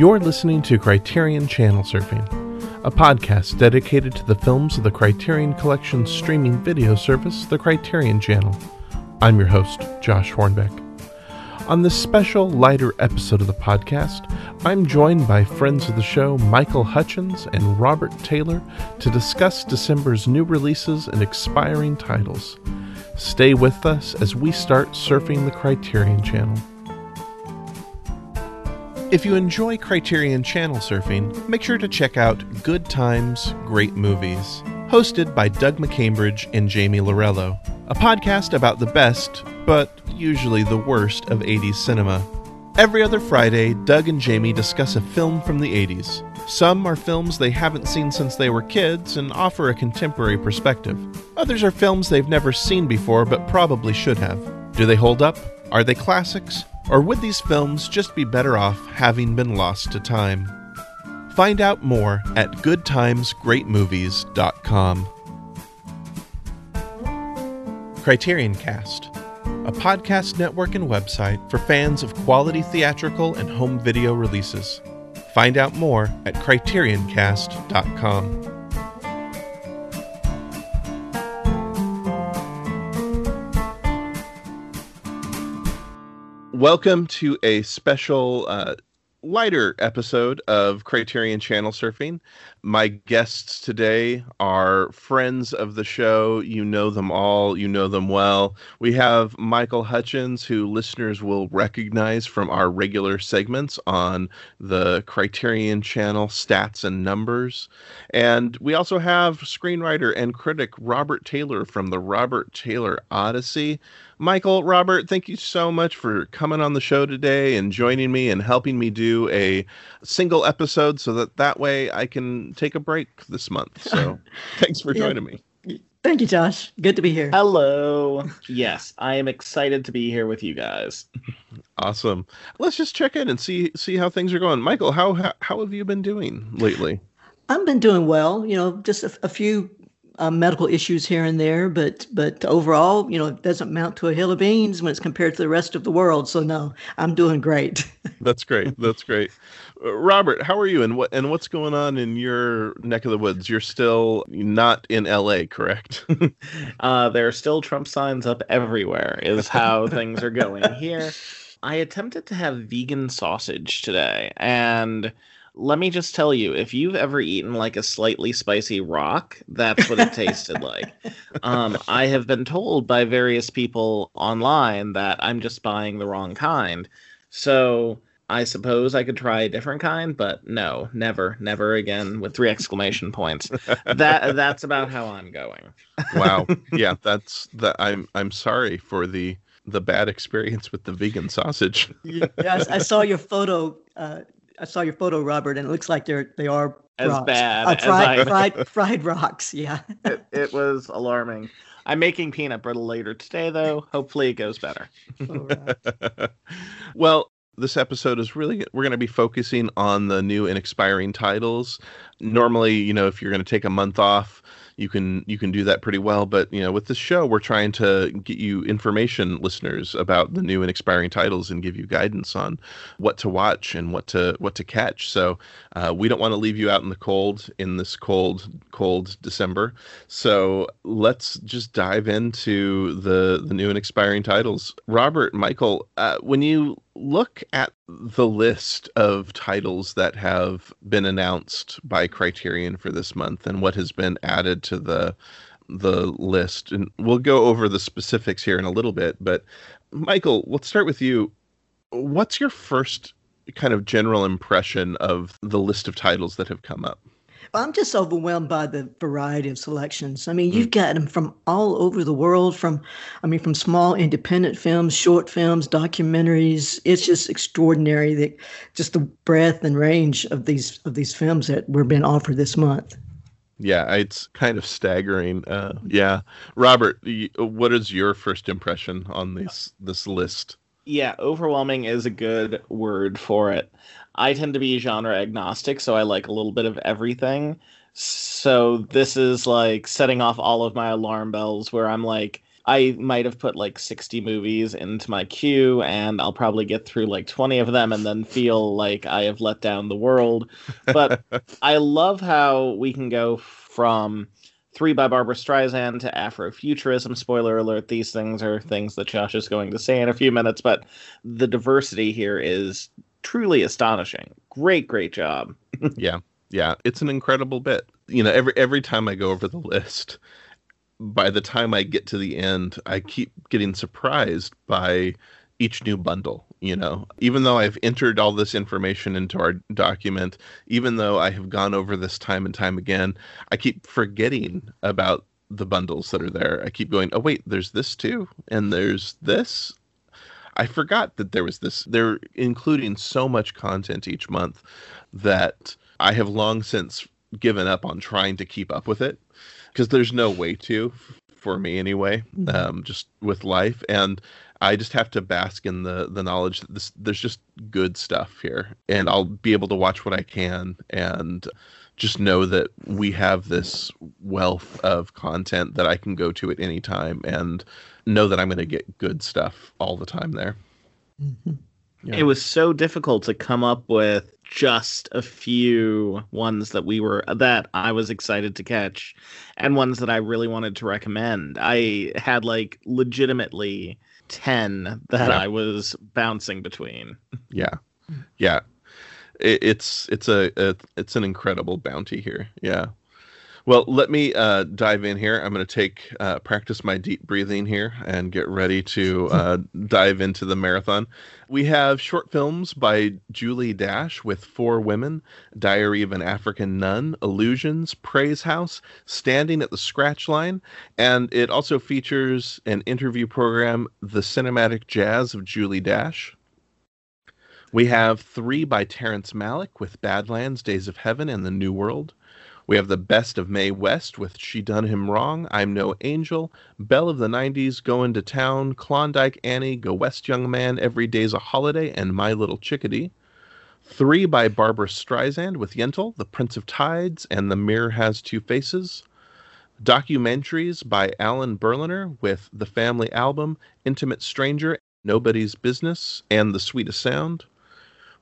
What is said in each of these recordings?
You're listening to Criterion Channel Surfing, a podcast dedicated to the films of the Criterion Collection's streaming video service, the Criterion Channel. I'm your host, Josh Hornbeck. On this special, lighter episode of the podcast, I'm joined by friends of the show Michael Hutchins and Robert Taylor to discuss December's new releases and expiring titles. Stay with us as we start surfing the Criterion Channel. If you enjoy Criterion Channel surfing, make sure to check out Good Times, Great Movies, hosted by Doug McCambridge and Jamie Lorello, a podcast about the best, but usually the worst, of 80s cinema. Every other Friday, Doug and Jamie discuss a film from the 80s. Some are films they haven't seen since they were kids and offer a contemporary perspective. Others are films they've never seen before but probably should have. Do they hold up? Are they classics? Or would these films just be better off having been lost to time? Find out more at goodtimesgreatmovies.com. Criterion Cast, a podcast network and website for fans of quality theatrical and home video releases. Find out more at criterioncast.com. Welcome to a special uh, lighter episode of Criterion Channel Surfing. My guests today are friends of the show. You know them all, you know them well. We have Michael Hutchins, who listeners will recognize from our regular segments on the Criterion Channel Stats and Numbers. And we also have screenwriter and critic Robert Taylor from the Robert Taylor Odyssey. Michael, Robert, thank you so much for coming on the show today and joining me and helping me do a single episode so that that way I can take a break this month. So thanks for joining me. Thank you, Josh. Good to be here. Hello. Yes, I am excited to be here with you guys. Awesome. Let's just check in and see see how things are going. Michael, how how, how have you been doing lately? I've been doing well. You know, just a, a few uh, medical issues here and there, but but overall, you know, it doesn't mount to a hill of beans when it's compared to the rest of the world. So no, I'm doing great. That's great. That's great. Uh, Robert, how are you? And what and what's going on in your neck of the woods? You're still not in L.A., correct? uh, there are still Trump signs up everywhere. Is how things are going here. I attempted to have vegan sausage today, and let me just tell you if you've ever eaten like a slightly spicy rock that's what it tasted like. Um, i have been told by various people online that i'm just buying the wrong kind. So i suppose i could try a different kind but no never never again with three exclamation points. That that's about how i'm going. Wow. Yeah that's that i'm i'm sorry for the the bad experience with the vegan sausage. Yes I saw your photo uh, I saw your photo, Robert, and it looks like they're they are as rocks. bad uh, fried, as I... fried fried rocks. Yeah, it, it, was alarming. I'm making peanut brittle later today, though. Hopefully, it goes better. Right. well, this episode is really we're going to be focusing on the new and expiring titles. Normally, you know, if you're going to take a month off, you can you can do that pretty well. But you know, with this show, we're trying to get you information, listeners, about the new and expiring titles and give you guidance on what to watch and what to what to catch. So uh, we don't want to leave you out in the cold in this cold cold December. So let's just dive into the the new and expiring titles. Robert, Michael, uh, when you look at the list of titles that have been announced by Criterion for this month and what has been added to the the list. And we'll go over the specifics here in a little bit but Michael let's start with you. What's your first kind of general impression of the list of titles that have come up I'm just overwhelmed by the variety of selections. I mean, you've got them from all over the world, from, I mean, from small independent films, short films, documentaries. It's just extraordinary that just the breadth and range of these of these films that were being offered this month. Yeah, it's kind of staggering. Uh, yeah, Robert, what is your first impression on this this list? Yeah, overwhelming is a good word for it. I tend to be genre agnostic, so I like a little bit of everything. So this is like setting off all of my alarm bells where I'm like, I might have put like 60 movies into my queue, and I'll probably get through like 20 of them and then feel like I have let down the world. But I love how we can go from Three by Barbra Streisand to Afrofuturism. Spoiler alert, these things are things that Josh is going to say in a few minutes, but the diversity here is truly astonishing. Great, great job. yeah. Yeah. It's an incredible bit. You know, every every time I go over the list, by the time I get to the end, I keep getting surprised by each new bundle. You know, even though I've entered all this information into our document, even though I have gone over this time and time again, I keep forgetting about the bundles that are there. I keep going, oh, wait, there's this too, and there's this. I forgot that there was this. They're including so much content each month that I have long since given up on trying to keep up with it because there's no way to for me anyway mm-hmm. um, just with life and i just have to bask in the the knowledge that this there's just good stuff here and i'll be able to watch what i can and just know that we have this wealth of content that i can go to at any time and know that i'm going to get good stuff all the time there mm-hmm. yeah. it was so difficult to come up with just a few ones that we were that I was excited to catch and ones that I really wanted to recommend. I had like legitimately 10 that yeah. I was bouncing between. Yeah. Yeah. It, it's it's a, a it's an incredible bounty here. Yeah. Well, let me uh, dive in here. I'm going to take uh, practice my deep breathing here and get ready to uh, dive into the marathon. We have short films by Julie Dash with Four Women, Diary of an African Nun, Illusions, Praise House, Standing at the Scratch Line, and it also features an interview program, The Cinematic Jazz of Julie Dash. We have three by Terrence Malick with Badlands, Days of Heaven, and The New World. We have the best of Mae West with She Done Him Wrong, I'm No Angel, Belle of the 90s, Going to Town, Klondike Annie, Go West Young Man, Every Day's a Holiday, and My Little Chickadee. Three by Barbra Streisand with Yentl, The Prince of Tides, and The Mirror Has Two Faces. Documentaries by Alan Berliner with The Family Album, Intimate Stranger, Nobody's Business, and The Sweetest Sound.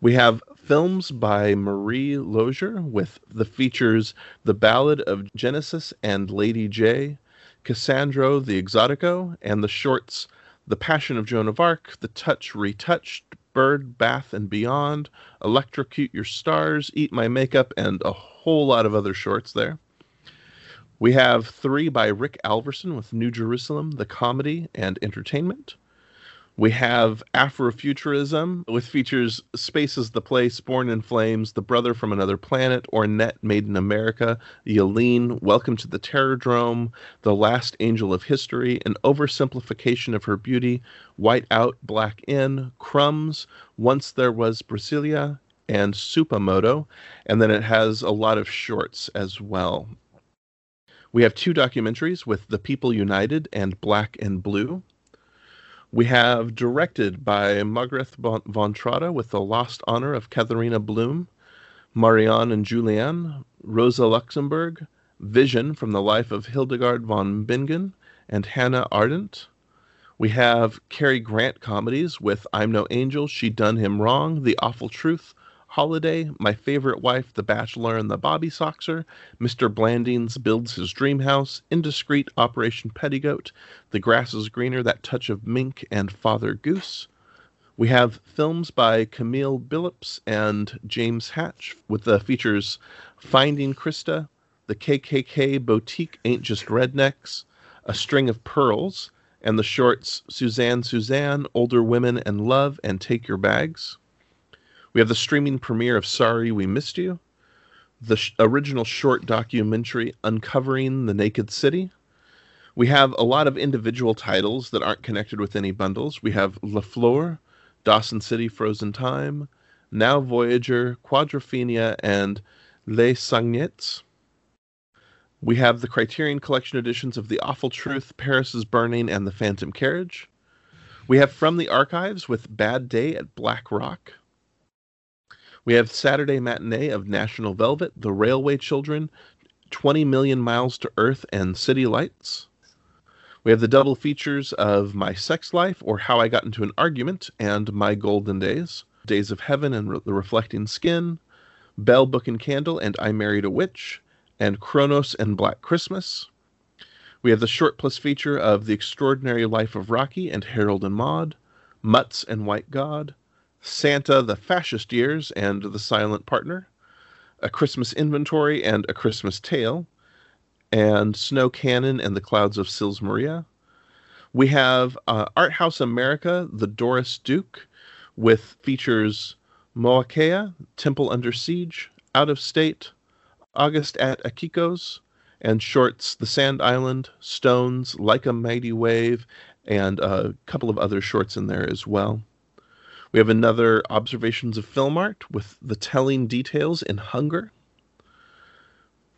We have films by Marie Losier with the features The Ballad of Genesis and Lady Jaye, Cassandro the Exotico, and the shorts The Passion of Joan of Arc, The Touch Retouched, Bird, Bath, and Beyond, Electrocute Your Stars, Eat My Makeup, and a whole lot of other shorts there. We have three by Rick Alverson with New Jerusalem, The Comedy and Entertainment. We have Afrofuturism, with features Space Is the Place, Born in Flames, The Brother from Another Planet, Ornette Made in America, Yeelen, Welcome to the Terrordrome, The Last Angel of History, An Oversimplification of Her Beauty, White Out, Black In, Crumbs, Once There Was Brasilia, and Supa Modo. And then it has a lot of shorts as well. We have two documentaries with The People United and Black and Blue. We have directed by Margaret von Trotta with the lost honor of Katharina Blum, Marianne and Julianne, Rosa Luxemburg, Vision from the life of Hildegard von Bingen and Hannah Arendt. We have Cary Grant comedies with I'm No Angel, She Done Him Wrong, The Awful Truth, Holiday, My Favorite Wife, The Bachelor and the Bobby Soxer, Mr. Blandings Builds His Dream House, Indiscreet, Operation Petticoat, The Grass is Greener, That Touch of Mink, and Father Goose. We have films by Camille Billops and James Hatch with the features Finding Christa, The KKK Boutique Ain't Just Rednecks, A String of Pearls, and the shorts Suzanne Suzanne, Older Women and Love, and Take Your Bags. We have the streaming premiere of Sorry We Missed You, the sh- original short documentary Uncovering the Naked City. We have a lot of individual titles that aren't connected with any bundles. We have La Fleur, Dawson City Frozen Time, Now Voyager, Quadrophenia, and Les Saignantes. We have the Criterion Collection editions of The Awful Truth, Paris is Burning, and The Phantom Carriage. We have From the Archives with Bad Day at Black Rock. We have Saturday matinee of National Velvet, The Railway Children, 20 Million Miles to Earth, and City Lights. We have the double features of My Sex Life or How I Got Into an Argument and My Golden Days, Days of Heaven and Re- The Reflecting Skin, Bell, Book and Candle and I Married a Witch, and Kronos and Black Christmas. We have the short plus feature of The Extraordinary Life of Rocky and Harold and Maude, Mutts and White God, Santa, The Fascist Years and The Silent Partner, A Christmas Inventory and A Christmas Tale, and Snow Canon and the Clouds of Sils Maria. We have uh, Art House America, The Doris Duke, with features Moakea, Temple Under Siege, Out of State, August at Akiko's, and shorts The Sand Island, Stones, Like a Mighty Wave, and a couple of other shorts in there as well. We have another Observations of Film Art with The Telling Details in Hunger.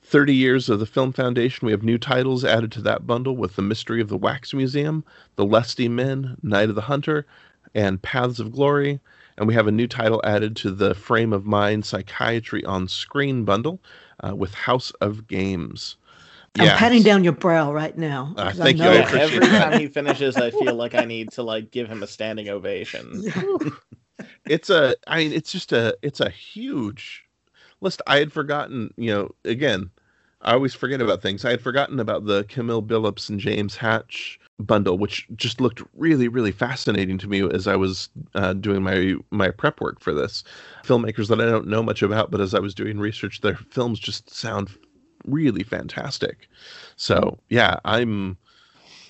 30 years of the Film Foundation. We have new titles added to that bundle with The Mystery of the Wax Museum, The Lusty Men, Night of the Hunter, and Paths of Glory. And we have a new title added to the Frame of Mind Psychiatry on Screen bundle uh, with House of Games. I'm patting down your brow right now. Uh, 'cause thank you. know- I appreciate every that. time he finishes, I feel like I need to like give him a standing ovation. it's a i mean it's just a it's a huge list i had forgotten you know again i always forget about things i had forgotten about the camille billops and james hatch bundle which just looked really really fascinating to me as i was uh, doing my my prep work for this filmmakers that i don't know much about but as i was doing research their films just sound really fantastic. So yeah i'm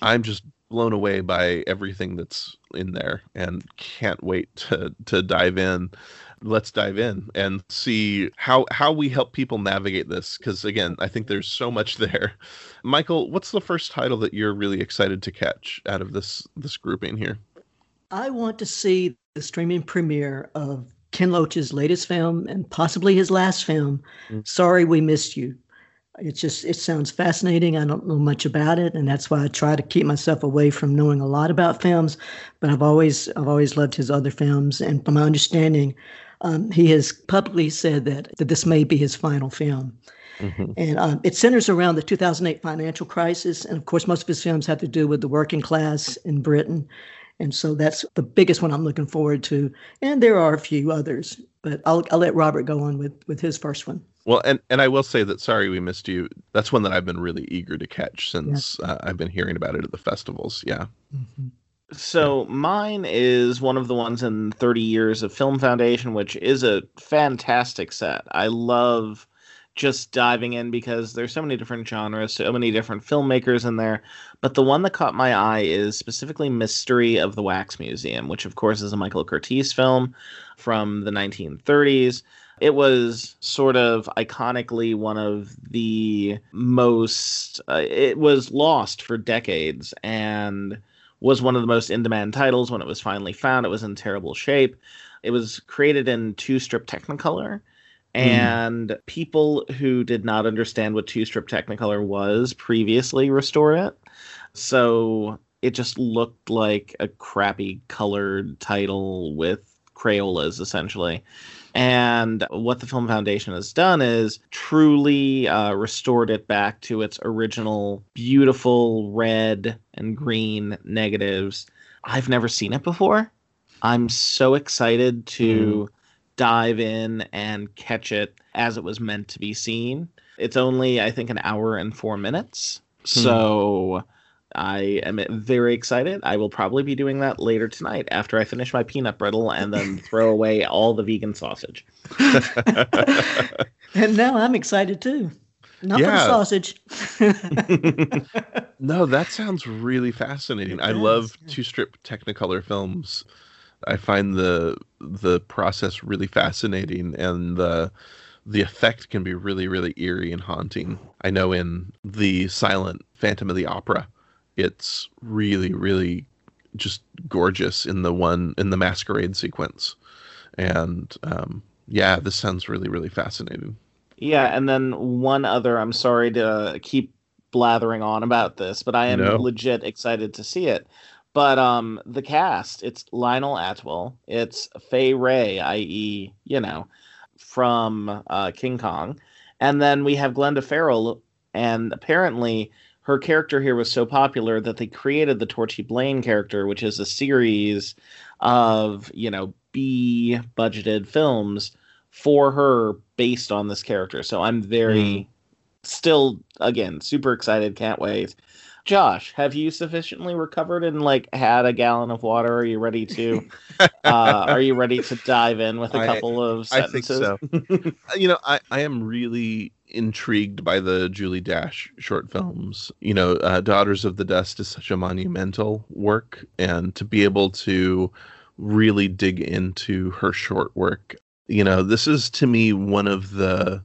i'm just blown away by everything that's in there and can't wait to to dive in. Let's dive in and see how how we help people navigate this because again i think there's so much there. Michael what's the first title that you're really excited to catch out of this this grouping here? I want to see the streaming premiere of Ken Loach's latest film and possibly his last film, Mm. Sorry We Missed You. It's just, it sounds fascinating. I don't know much about it. And that's why I try to keep myself away from knowing a lot about films. But I've always, I've always loved his other films. And from my understanding, um, he has publicly said that, that this may be his final film. Mhm. And um, it centers around the 2008 financial crisis. And of course, most of his films have to do with the working class in Britain. And so that's the biggest one I'm looking forward to. And there are a few others, but I'll, I'll let Robert go on with, with his first one. Well and and i will say that sorry we missed you that's one that i've been really eager to catch since uh, i've been hearing about it at the festivals yeah So mine is one of the ones in 30 Years of Film Foundation, which is a fantastic set. I love just diving in because there's so many different genres, so many different filmmakers in there. But the one that caught my eye is specifically Mystery of the Wax Museum, which of course is a Michael Curtiz film from the 1930s. It was sort of iconically one of the most, uh, it was lost for decades and was one of the most in demand titles when it was finally found. It was in terrible shape. It was created in two strip Technicolor. And people who did not understand what two strip Technicolor was previously restore it. So it just looked like a crappy colored title with Crayolas essentially. And what the Film Foundation has done is truly uh, restored it back to its original beautiful red and green negatives. I've never seen it before. I'm so excited to dive in and catch it as it was meant to be seen. It's only, I think, an hour and four minutes. So I am very excited. I will probably be doing that later tonight after I finish my peanut brittle and then throw away all the vegan sausage. And now I'm excited too. Not for the sausage. No, that sounds really fascinating. It I love yeah. two strip Technicolor films. I find the the process really fascinating, and the the effect can be really really eerie and haunting. I know in the silent Phantom of the Opera, it's really really just gorgeous in the one in the masquerade sequence, and um, yeah, this sounds really really fascinating. Yeah, and then one other. I'm sorry to keep blathering on about this, but I am No. legit excited to see it. But um, the cast, it's Lionel Atwill, it's Fay Wray, i.e., you know, from uh, King Kong, and then we have Glenda Farrell, and apparently her character here was so popular that they created the Torchy Blane character, which is a series of, you know, B budgeted films for her based on this character. So I'm very mm. still again super excited, can't wait. Josh, have you sufficiently recovered and like had a gallon of water? Are you ready to uh, are you ready to dive in with a couple I, of sentences? I think so. you know, I, I am really intrigued by the Julie Dash short films. You know, uh, Daughters of the Dust is such a monumental work, and to be able to really dig into her short work, you know, this is to me one of the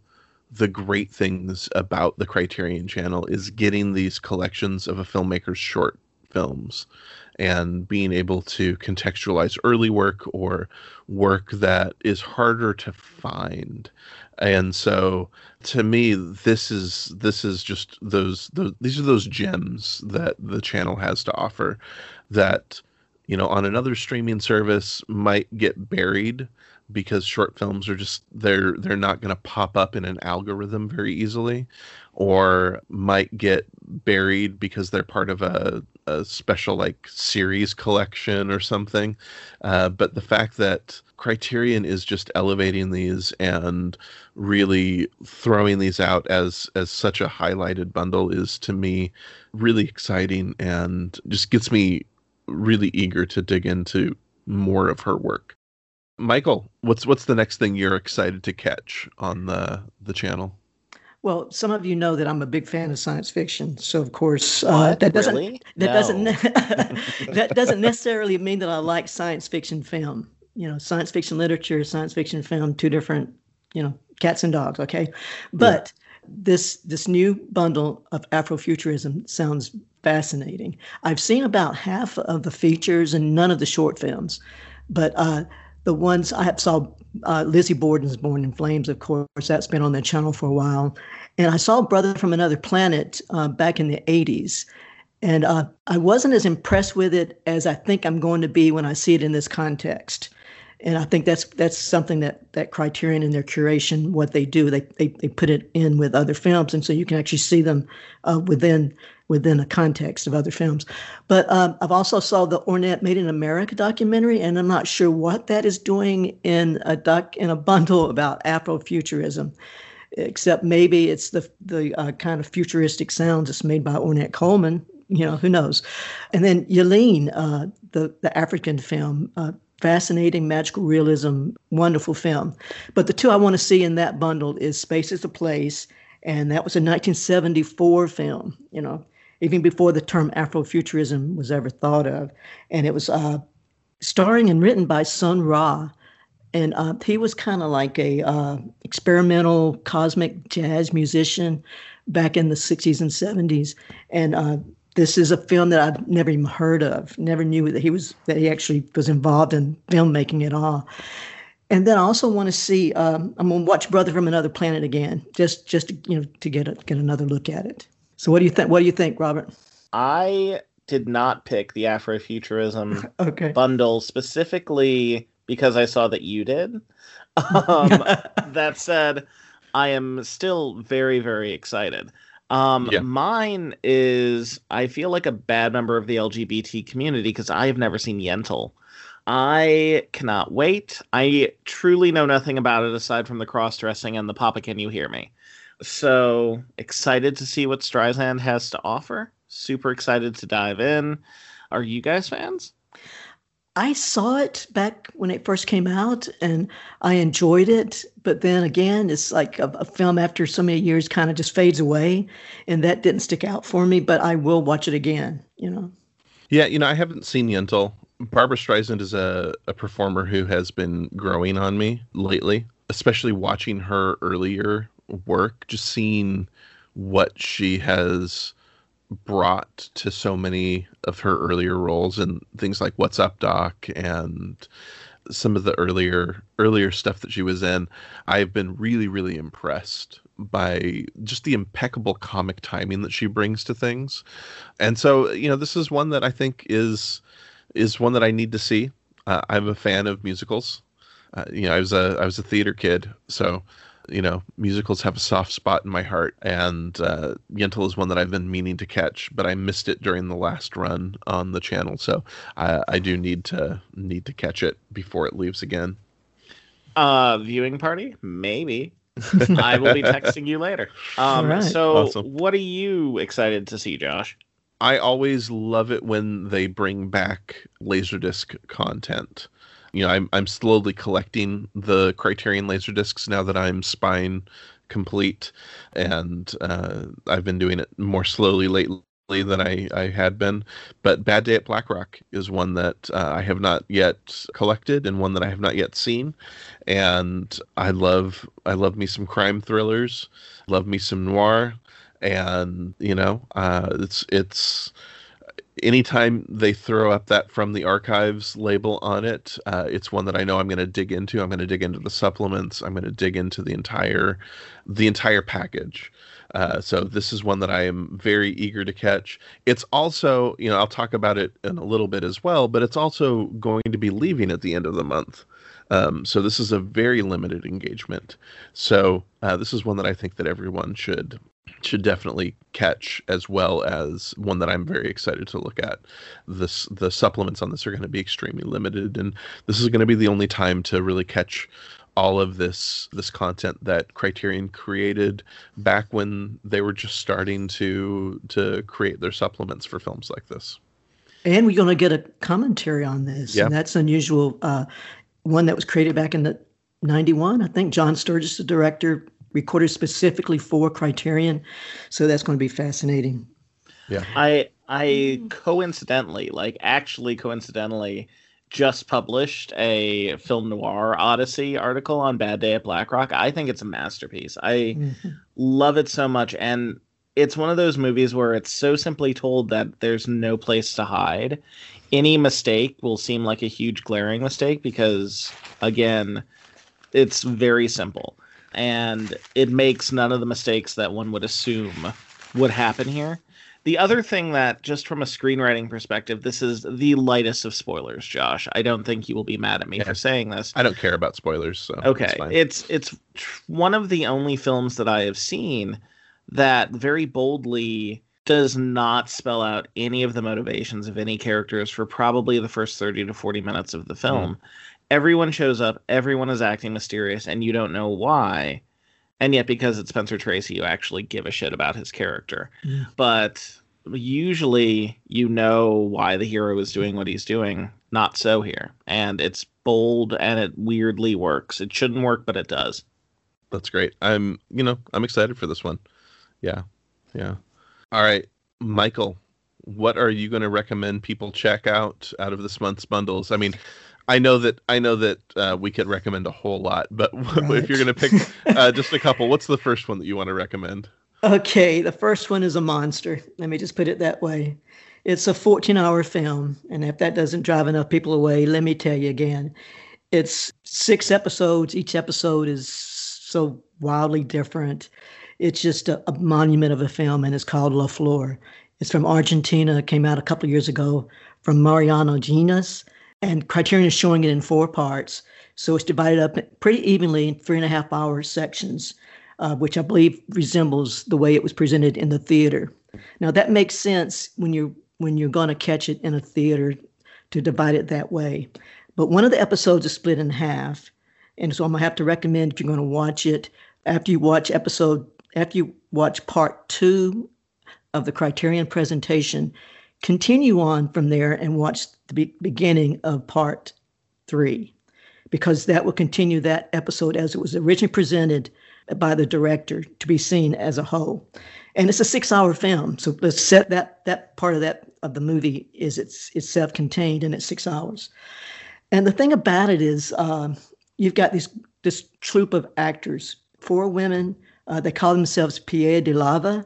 the great things about the Criterion Channel is getting these collections of a filmmaker's short films and being able to contextualize early work or work that is harder to find and so to me this is this is just those, those these are those gems that the channel has to offer that you know on another streaming service might get buried because short films are just they're they're not going to pop up in an algorithm very easily or might get buried because they're part of a, a special like series collection or something uh, but the fact that criterion is just elevating these and really throwing these out as as such a highlighted bundle is to me really exciting and just gets me really eager to dig into more of her work Michael, what's what's the next thing you're excited to catch on the the channel? Well, some of you know that I'm a big fan of science fiction, so of course uh, that doesn't really? that no. doesn't that doesn't necessarily mean that I like science fiction film. You know, science fiction literature, science fiction film, two different, you know, cats and dogs. Okay, but yeah. this this new bundle of Afrofuturism sounds fascinating. I've seen about half of the features and none of the short films, but uh, the ones I saw uh, Lizzie Borden's Born in Flames, of course, that's been on the channel for a while. And I saw Brother from Another Planet uh, back in the 80s. And uh, I wasn't as impressed with it as I think I'm going to be when I see it in this context. And I think that's that's something that that Criterion in their curation, what they do, they they, they put it in with other films, and so you can actually see them uh, within within a context of other films. But um, I've also saw the Ornette Made in America documentary, and I'm not sure what that is doing in a doc in a bundle about Afrofuturism, except maybe it's the the uh, kind of futuristic sounds that's made by Ornette Coleman. You know, who knows? And then Yeelen, uh, the the African film. Uh, fascinating magical realism wonderful film but the two i want to see in that bundle is space is a place and that was a 1974 film you know even before the term Afrofuturism was ever thought of. And it was uh, starring and written by Sun Ra. And uh, he was kind of like a uh, experimental cosmic jazz musician back in the 60s and 70s. And uh, this is a film that I've never even heard of, never knew that he was that he actually was involved in filmmaking at all. And then I also want to see. Um, I'm gonna watch Brother from Another Planet again, just just to, you know to get a, get another look at it. So what do you think? What do you think, Robert? I did not pick the Afrofuturism okay. bundle specifically because I saw that you did. Um, that said, I am still very, very excited. Um, yeah. Mine is, I feel like a bad member of the LGBT community because I have never seen Yentl. I cannot wait. I truly know nothing about it aside from the cross dressing and the Papa Can You Hear Me. So excited to see what Streisand has to offer. Super excited to dive in. Are you guys fans? I saw it back when it first came out and I enjoyed it. But then again, it's like a, a film after so many years kind of just fades away. And that didn't stick out for me, but I will watch it again, you know? Yeah, you know, I haven't seen Yentl. Barbra Streisand is a, a performer who has been growing on me lately, especially watching her earlier work, just seeing what she has brought to so many of her earlier roles and things like What's Up Doc and some of the earlier earlier stuff that she was in, I've been really really impressed by just the impeccable comic timing that she brings to things. And so, you know, this is one that I think is is one that I need to see. Uh, I'm a fan of musicals. Uh, you know, I was a I was a theater kid, so you know, musicals have a soft spot in my heart, and uh, Yentl is one that I've been meaning to catch, but I missed it during the last run on the channel, so I, I do need to need to catch it before it leaves again. Uh, viewing party, maybe. I will be texting you later. Um, right. So, Awesome. what are you excited to see, Josh? I always love it when they bring back Laserdisc content. You know, I'm I'm slowly collecting the Criterion Laserdiscs now that I'm Spine complete, and uh, I've been doing it more slowly lately than I, I had been. But Bad Day at Black Rock is one that uh, I have not yet collected and one that I have not yet seen. And I love I love me some crime thrillers, love me some noir, and you know uh, it's it's anytime they throw up that from the archives label on it uh, it's one that i know i'm going to dig into. I'm going to dig into the supplements. I'm going to dig into the entire the entire package. Uh, so this is one that i am very eager to catch. It's also you know i'll talk about it in a little bit as well but it's also going to be leaving at the end of the month. Um, so this is a very limited engagement. So uh, this is one that i think that everyone should should definitely catch as well as one that I'm very excited to look at. This the supplements on this are going to be extremely limited and this is going to be the only time to really catch all of this this content that Criterion created back when they were just starting to to create their supplements for films like this. And we're going to get a commentary on this. Yeah. And that's unusual. Uh, one that was created back in the 91. I think John Sturges, the director, recorded specifically for Criterion. So that's going to be fascinating. Yeah. I I coincidentally, like actually coincidentally, just published a film noir odyssey article on Bad Day at Black Rock. I think it's a masterpiece. I Mhm. love it so much and it's one of those movies where it's so simply told that there's no place to hide. Any mistake will seem like a huge glaring mistake because again, it's very simple and it makes none of the mistakes that one would assume would happen here. The other thing that, just from a screenwriting perspective, this is the lightest of spoilers, Josh. I don't think you will be mad at me Yeah. for saying this. I don't care about spoilers, so Okay, it's it's it's tr- one of the only films that I have seen that very boldly does not spell out any of the motivations of any characters for probably the first 30 to 40 minutes of the hmm. film. Everyone shows up, everyone is acting mysterious, and you don't know why. And yet, because it's Spencer Tracy, you actually give a shit about his character. Yeah. But usually, you know why the hero is doing what he's doing. Not so here. And it's bold and it weirdly works. It shouldn't work, but it does. That's great. I'm, you know, I'm excited for this one. Yeah. Yeah. All right, Michael, what are you going to recommend people check out out of this month's bundles? I mean, I know that I know that uh, we could recommend a whole lot, but if you're going to pick uh, just a couple, what's the first one that you want to recommend? Okay, the first one is a monster. Let me just put it that way. It's a 14 hour film. And if that doesn't drive enough people away, let me tell you again. It's six episodes. Each episode is so wildly different. It's just a, a monument of a film, and it's called La Flor. It's from Argentina. Came out a couple of years ago from Mariano Llinás. And Criterion is showing it in four parts. So it's divided up pretty evenly in three and a half hour sections uh, which I believe resembles the way it was presented in the theater. Now that makes sense when you're when you're going to catch it in a theater to divide it that way. But one of the episodes is split in half, and so I'm gonna have to recommend if you're going to watch it after you watch episode after you watch part two of the Criterion presentation, continue on from there and watch the be- beginning of part three, because that will continue that episode as it was originally presented by the director to be seen as a whole. And it's a six-hour film, so let's set that that part of that of the movie is it's it's self-contained and it's six hours. And the thing about it is, um, you've got this this troupe of actors, four women. Uh, they call themselves Piel de Lava,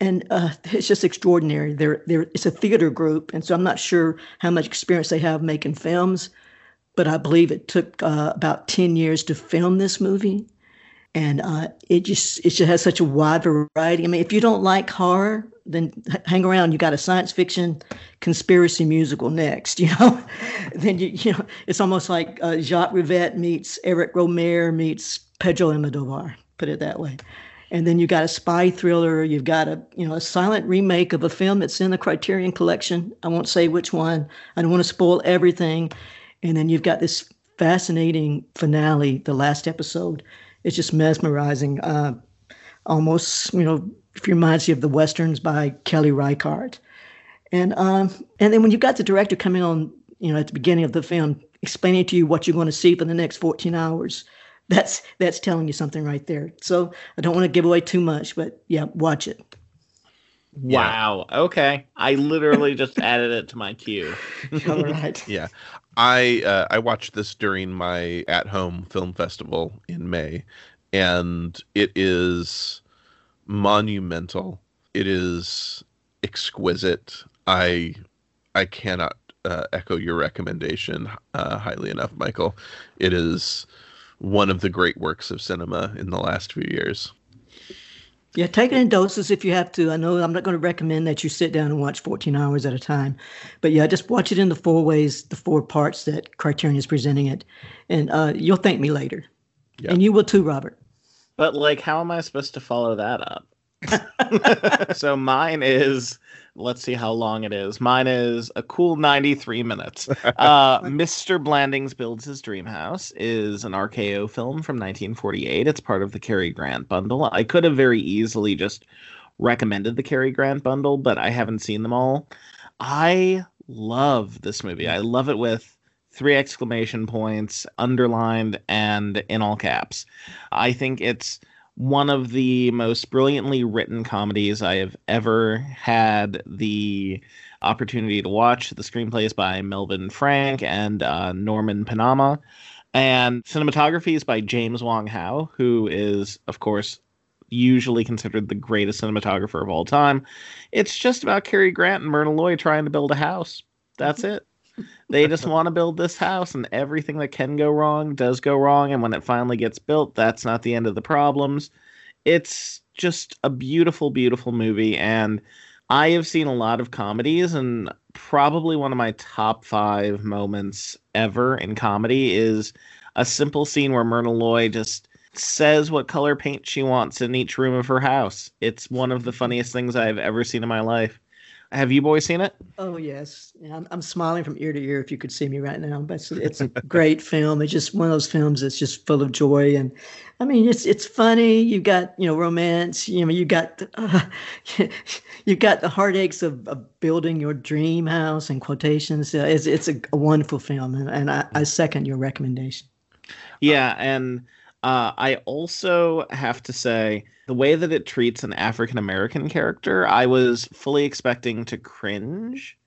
and uh, it's just extraordinary. They're they're it's a theater group, and so I'm not sure how much experience they have making films, but I believe it took uh, about ten years to film this movie and uh, it just it just has such a wide variety. I mean, if you don't like horror, then hang around. You got a science fiction conspiracy musical next. You know, then you you know it's almost like uh, Jacques Rivette meets Eric Rohmer meets Pedro Almodovar, put it that way. And then you got a spy thriller. You've got a you know a silent remake of a film that's in the Criterion Collection. I won't say which one. I don't want to spoil everything. And then you've got this fascinating finale, the last episode. It's just mesmerizing. Uh, almost you know reminds you of the westerns by Kelly Reichardt. And um, and then when you've got the director coming on, you know, at the beginning of the film, explaining to you what you're going to see for the next 14 hours, that's that's telling you something right there. So I don't want to give away too much, but yeah, watch it. Wow. Yeah. Okay. I literally just added it to my queue. All right. Yeah. I uh, I watched this during my at home film festival in May, and it is monumental. It is exquisite. I I cannot uh, echo your recommendation uh, highly enough, Michael. It is one of the great works of cinema in the last few years. Yeah, take it in doses if you have to. I know I'm not going to recommend that you sit down and watch 14 hours at a time, but yeah, just watch it in the four ways, the four parts that Criterion is presenting it, and uh, you'll thank me later, yeah. and you will too, Robert. But like, how am I supposed to follow that up? so mine is Let's see how long it is. Mine is a cool 93 minutes. Uh, Mr. Blandings Builds His Dream House is an RKO film from 1948. It's part of the Cary Grant bundle. I could have very easily just recommended the Cary Grant bundle, but I haven't seen them all. I love this movie. I love it with three exclamation points underlined and in all caps. I think it's one of the most brilliantly written comedies I have ever had the opportunity to watch. The screenplay is by Melvin Frank and uh, Norman Panama. And cinematography is by James Wong Howe, who is, of course, usually considered the greatest cinematographer of all time. It's just about Cary Grant and Myrna Loy trying to build a house. That's it. They just want to build this house, and everything that can go wrong does go wrong. And when it finally gets built, that's not the end of the problems. It's just a beautiful, beautiful movie. And I have seen a lot of comedies, and probably one of my top five moments ever in comedy is a simple scene where Myrna Loy just says what color paint she wants in each room of her house. It's one of the funniest things I've ever seen in my life. Have you boys seen it? Oh yes, I'm, I'm smiling from ear to ear. If you could see me right now, but it's, it's a great film. It's just one of those films that's just full of joy, and I mean, it's it's funny. You've got you know romance. You know you got uh, you got the heartaches of, of, building your dream house and quotations. Uh, it's it's a, a, wonderful film, and, and I, I second your recommendation. Yeah, and uh, I also have to say the way that it treats an African American character, I was fully expecting to cringe.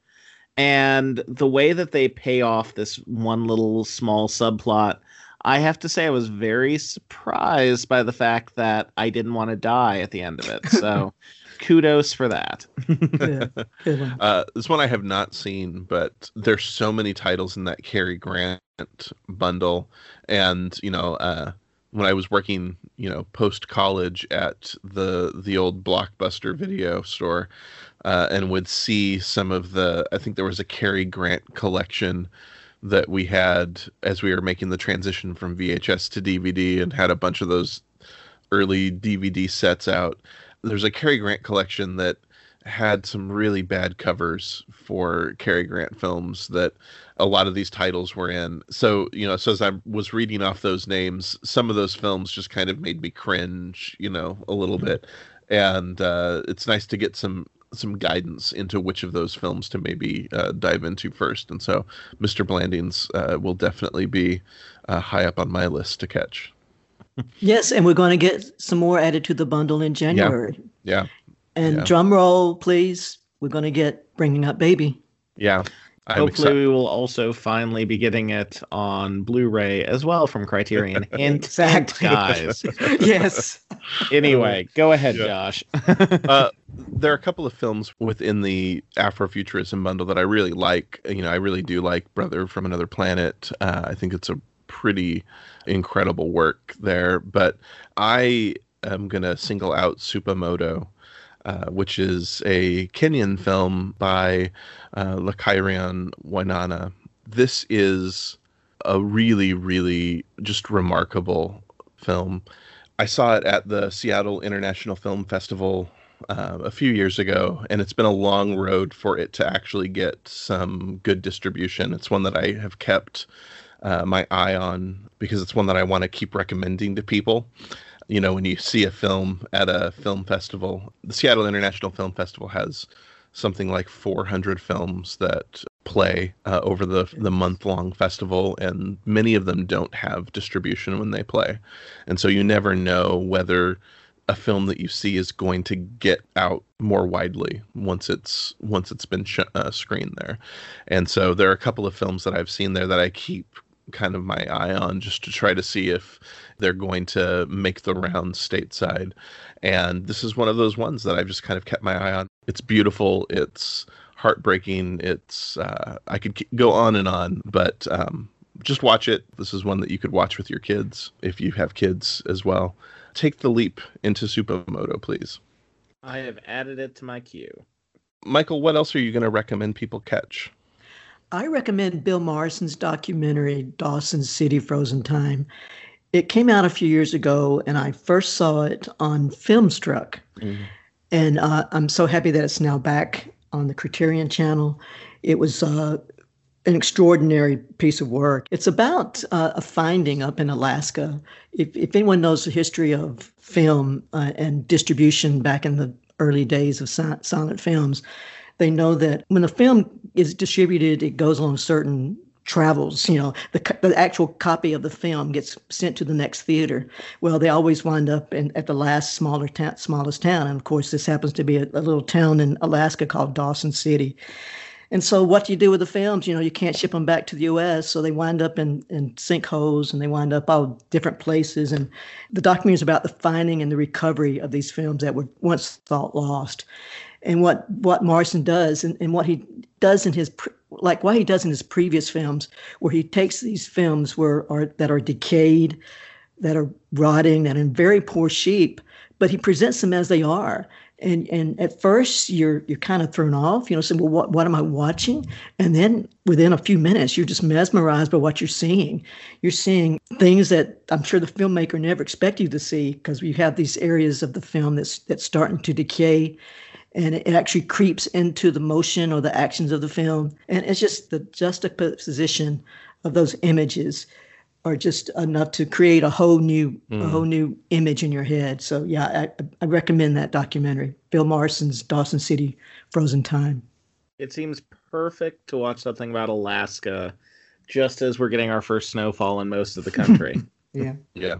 And the way that they pay off this one little small subplot, I have to say I was very surprised by the fact that I didn't want to die at the end of it. So kudos for that. yeah, uh, this one I have not seen, but there's so many titles in that Cary Grant bundle, and you know, uh, when I was working, you know, post college at the the old Blockbuster video store, uh, and would see some of the. I think there was a Cary Grant collection that we had as we were making the transition from VHS to DVD, and had a bunch of those early DVD sets out. There's a Cary Grant collection that had some really bad covers for Cary Grant films that a lot of these titles were in. So, you know, so as I was reading off those names, some of those films just kind of made me cringe, you know, a little mm-hmm. bit. And uh, it's nice to get some some guidance into which of those films to maybe uh, dive into first. And so, Mr. Blandings uh, will definitely be uh, high up on my list to catch. yes, and we're going to get some more added to the bundle in January. Yeah. yeah. And yeah. drum roll, please. We're going to get Bringing Up Baby. Yeah. I'm Hopefully, excited. we will also finally be getting it on Blu-ray as well from Criterion. Hint, exactly. guys. yes. Anyway, go ahead, yeah. Josh. uh, there are a couple of films within the Afrofuturism bundle that I really like. You know, I really do like Brother from Another Planet. Uh, I think it's a pretty incredible work there. But I am going to single out Supa Modo uh, which is a Kenyan film by uh, Likarion Wainaina. This is a really, really just remarkable film. I saw it at the Seattle International Film Festival uh, a few years ago, and it's been a long road for it to actually get some good distribution. It's one that I have kept uh, my eye on because it's one that I want to keep recommending to people. You know, when you see a film at a film festival, the Seattle International Film Festival has something like 400 films that play uh, over the the month long festival, and many of them don't have distribution when they play, and so you never know whether a film that you see is going to get out more widely once it's once it's been sh- uh, screened there, and so there are a couple of films that I've seen there that I keep kind of my eye on just to try to see if they're going to make the round stateside. And this is one of those ones that I've just kind of kept my eye on. It's beautiful. It's heartbreaking. It's uh, I could go on and on, but um, just watch it. This is one that you could watch with your kids if you have kids as well. Take the leap into Supa Modo, please. I have added it to my queue. Michael, what else are you going to recommend people catch? I recommend Bill Morrison's documentary, Dawson City Frozen Time. It came out a few years ago, and I first saw it on Filmstruck. Mm-hmm. And uh, I'm so happy that it's now back on the Criterion Channel. It was uh, an extraordinary piece of work. It's about uh, a finding up in Alaska. If, if anyone knows the history of film uh, and distribution back in the early days of silent films, they know that when a film is distributed, it goes on certain travels. You know, the the actual copy of the film gets sent to the next theater. Well, they always wind up in, at the last smaller ta- smallest town, and of course, this happens to be a, a little town in Alaska called Dawson City. And so, what do you do with the films? You know, you can't ship them back to the U.S., so they wind up in, in sinkholes and they wind up all different places. And the documentary is about the finding and the recovery of these films that were once thought lost. And what what Morrison does, and, and what he does in his like what he does in his previous films, where he takes these films where are that are decayed, that are rotting, that are in very poor shape, but he presents them as they are. And and at first you're you're kind of thrown off, you know, saying, well, what what am I watching? And then within a few minutes, you're just mesmerized by what you're seeing. You're seeing things that I'm sure the filmmaker never expected you to see because you have these areas of the film that's that's starting to decay and it actually creeps into the motion or the actions of the film. And it's just the juxtaposition of those images are just enough to create a whole new mm. a whole new image in your head. So yeah, I, I recommend that documentary, Bill Morrison's Dawson City Frozen Time. It seems perfect to watch something about Alaska just as we're getting our first snowfall in most of the country. yeah. Yeah.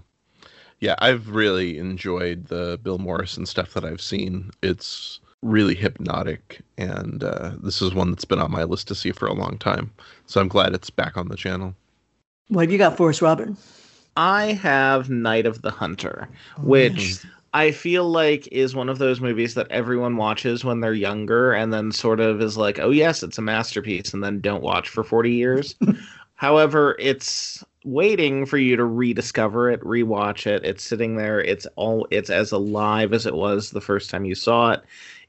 Yeah, I've really enjoyed the Bill Morrison stuff that I've seen. It's really hypnotic and uh, this is one that's been on my list to see for a long time. So i'm glad it's back on the channel. What have you got for us robert i have night of the hunter oh, which i feel like is one of those movies that everyone watches when they're younger and then sort of is like oh yes it's a masterpiece and then don't watch for 40 years. However it's waiting for you to rediscover it rewatch it. It's sitting there. It's all it's as alive as it was the first time you saw it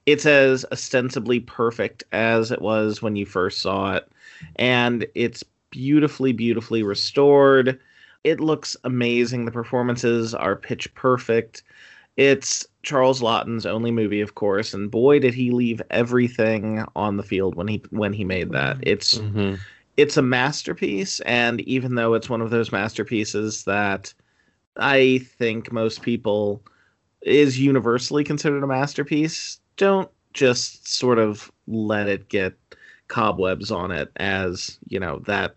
it's as ostensibly perfect as it was when you first saw it. And it's beautifully beautifully restored. It looks amazing. The performances are pitch perfect. It's charles Laughton's only movie of course and boy did he leave everything on the field when he when he made that. It's mm-hmm. it's a masterpiece and even though it's one of those masterpieces that i think most people is universally considered a masterpiece don't just sort of let it get cobwebs on it as you know that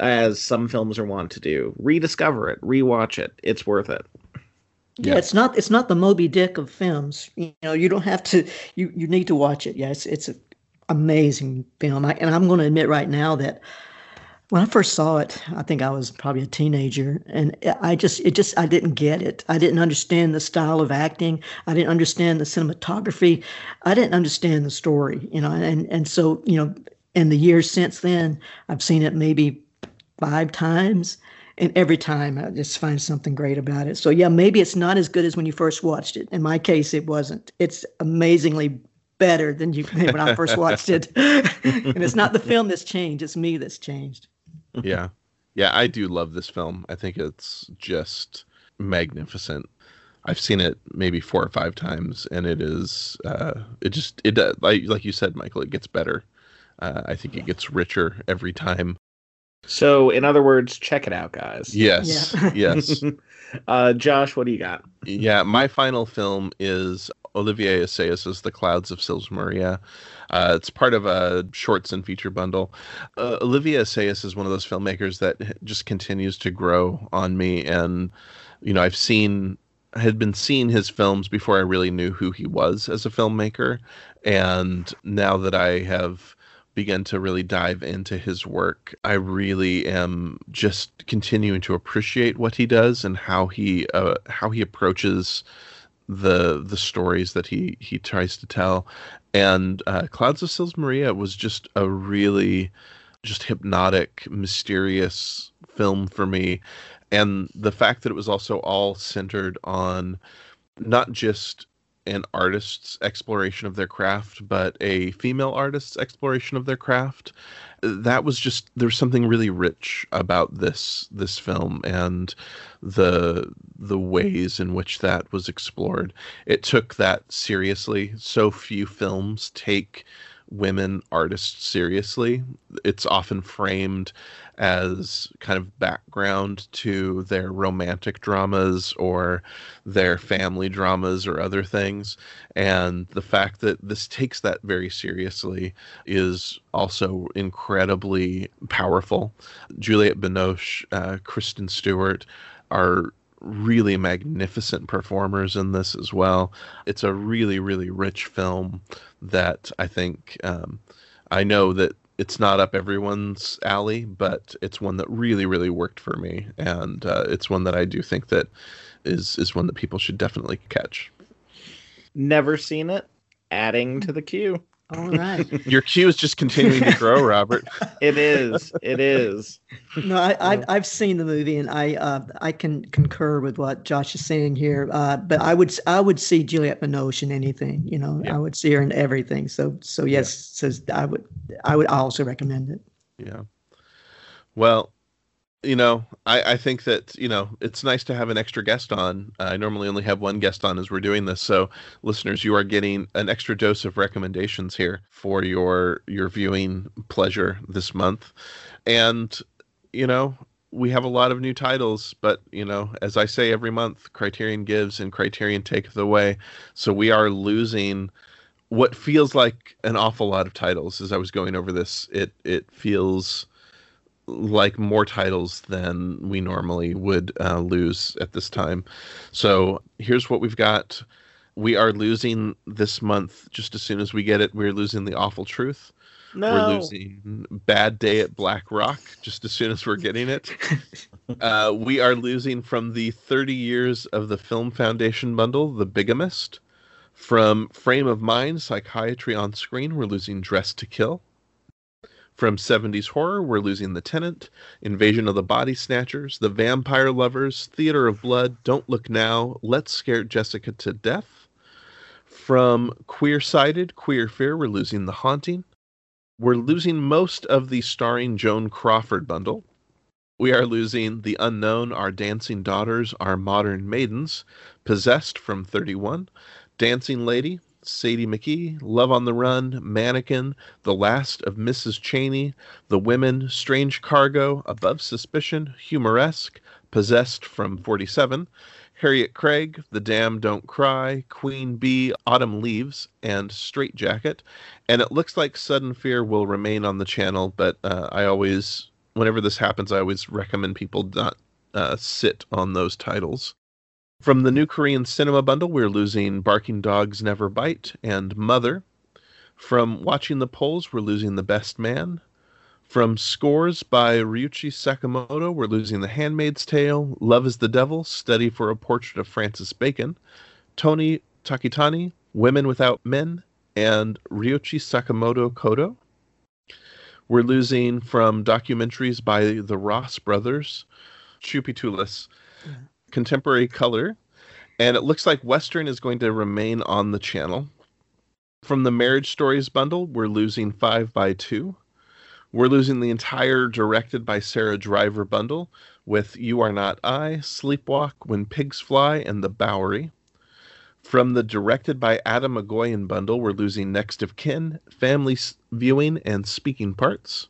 as some films are wont to do rediscover it rewatch it it's worth it yeah, yeah, it's not it's not the Moby Dick of films. You know, you don't have to you you need to watch it. Yes, it's, it's an amazing film. I, and I'm going to admit right now that when I first saw it, I think I was probably a teenager, and I just it just I didn't get it. I didn't understand the style of acting. I didn't understand the cinematography. I didn't understand the story, you know. And and so you know, in the years since then, I've seen it maybe five times, and every time I just find something great about it. So yeah, maybe it's not as good as when you first watched it. In my case, it wasn't. It's amazingly better than you when I first watched it. and it's not the film that's changed; it's me that's changed yeah. Yeah, I do love this film. I think it's just magnificent. I've seen it maybe four or five times, and it is uh, it just it does like like you said, Michael. It gets better. Uh, I think it gets richer every time. So, in other words, check it out, guys. Yes, Yeah. yes, Uh, Josh, what do you got? yeah. My final film is Olivier Assayas's *The Clouds of Sils Maria*. Uh, it's part of a shorts and feature bundle. Uh, Olivier Assayas is one of those filmmakers that just continues to grow on me, and you know, I've seen had been seeing his films before I really knew who he was as a filmmaker, and now that I have begun to really dive into his work, I really am just continuing to appreciate what he does and how he uh, how he approaches the the stories that he he tries to tell. And uh, Clouds of Sils Maria was just a really just hypnotic, mysterious film for me. And the fact that it was also all centered on not just an artist's exploration of their craft, but a female artist's exploration of their craft. That was just there's something really rich about this this film and the the ways in which that was explored. It took that seriously. So few films take women artists seriously. It's often framed as kind of background to their romantic dramas or their family dramas or other things. And the fact that this takes that very seriously is also incredibly powerful. Juliette Binoche, uh, Kristen Stewart are really magnificent performers in this as well. It's a really, really rich film that I think um, I know that it's not up everyone's alley, but it's one that really, really worked for me, and uh, it's one that I do think that is is one that people should definitely catch. Never seen it. Adding to the queue. All right. Your queue is just continuing to grow, Robert. It is. It is. No, I, I've I've seen the movie, and I uh, I can concur with what Josh is saying here. Uh, but I would I would see Juliette Binoche in anything. You know, Yeah. I would see her in everything. So so yes, so I would I would also recommend it. Yeah. Well, you know, I, I think that, you know, it's nice to have an extra guest on. I normally only have one guest on as we're doing this. So listeners, you are getting an extra dose of recommendations here for your your viewing pleasure this month. And, you know, we have a lot of new titles, but you know, as I say every month, Criterion gives and Criterion taketh away. So we are losing what feels like an awful lot of titles as I was going over this. It it feels like more titles than we normally would uh, lose at this time. So here's what we've got. We are losing this month just as soon as we get it. We're losing the awful truth. No. We're losing Bad Day at Black Rock just as soon as we're getting it. uh, we are losing from the 30 years of the Film Foundation bundle, The Bigamist. From Frame of Mind, Psychiatry on Screen, we're losing Dressed to Kill. From 70s Horror, we're losing The Tenant, Invasion of the Body Snatchers, The Vampire Lovers, Theater of Blood, Don't Look Now, Let's Scare Jessica to Death. From Queer Sided, Queer Fear, we're losing The Haunting. We're losing most of the starring Joan Crawford bundle. We are losing The Unknown, Our Dancing Daughters, Our Modern Maidens, Possessed from 31, Dancing Lady, Sadie McKee, Love on the Run, Mannequin, The Last of Mrs. Cheyney, The Women, Strange Cargo, Above Suspicion, Humoresque, Possessed from 47, Harriet Craig, The Damned Don't Cry, Queen Bee, Autumn Leaves, and Strait-Jacket. And it looks like Sudden Fear will remain on the channel, but uh, I always, whenever this happens, I always recommend people not uh, sit on those titles. From the new Korean cinema bundle, we're losing Barking Dogs Never Bite and Mother. From Watching the Polls, we're losing The Best Man. From Scores by Ryuichi Sakamoto, we're losing The Handmaid's Tale, Love is the Devil, Study for a Portrait of Francis Bacon, Tony Takitani, Women Without Men, and Ryuichi Sakamoto Coda. We're losing from documentaries by the Ross brothers, Tchoupitoulas, Yeah. Contemporary Color, and it looks like Western is going to remain on the channel. From the Marriage Stories bundle, we're losing 5 by 2. We're losing the entire directed by Sara Driver bundle with You Are Not I, Sleepwalk, When Pigs Fly, and The Bowery. From the directed by Atom Egoyan bundle, we're losing Next of Kin, Family Viewing, and Speaking Parts.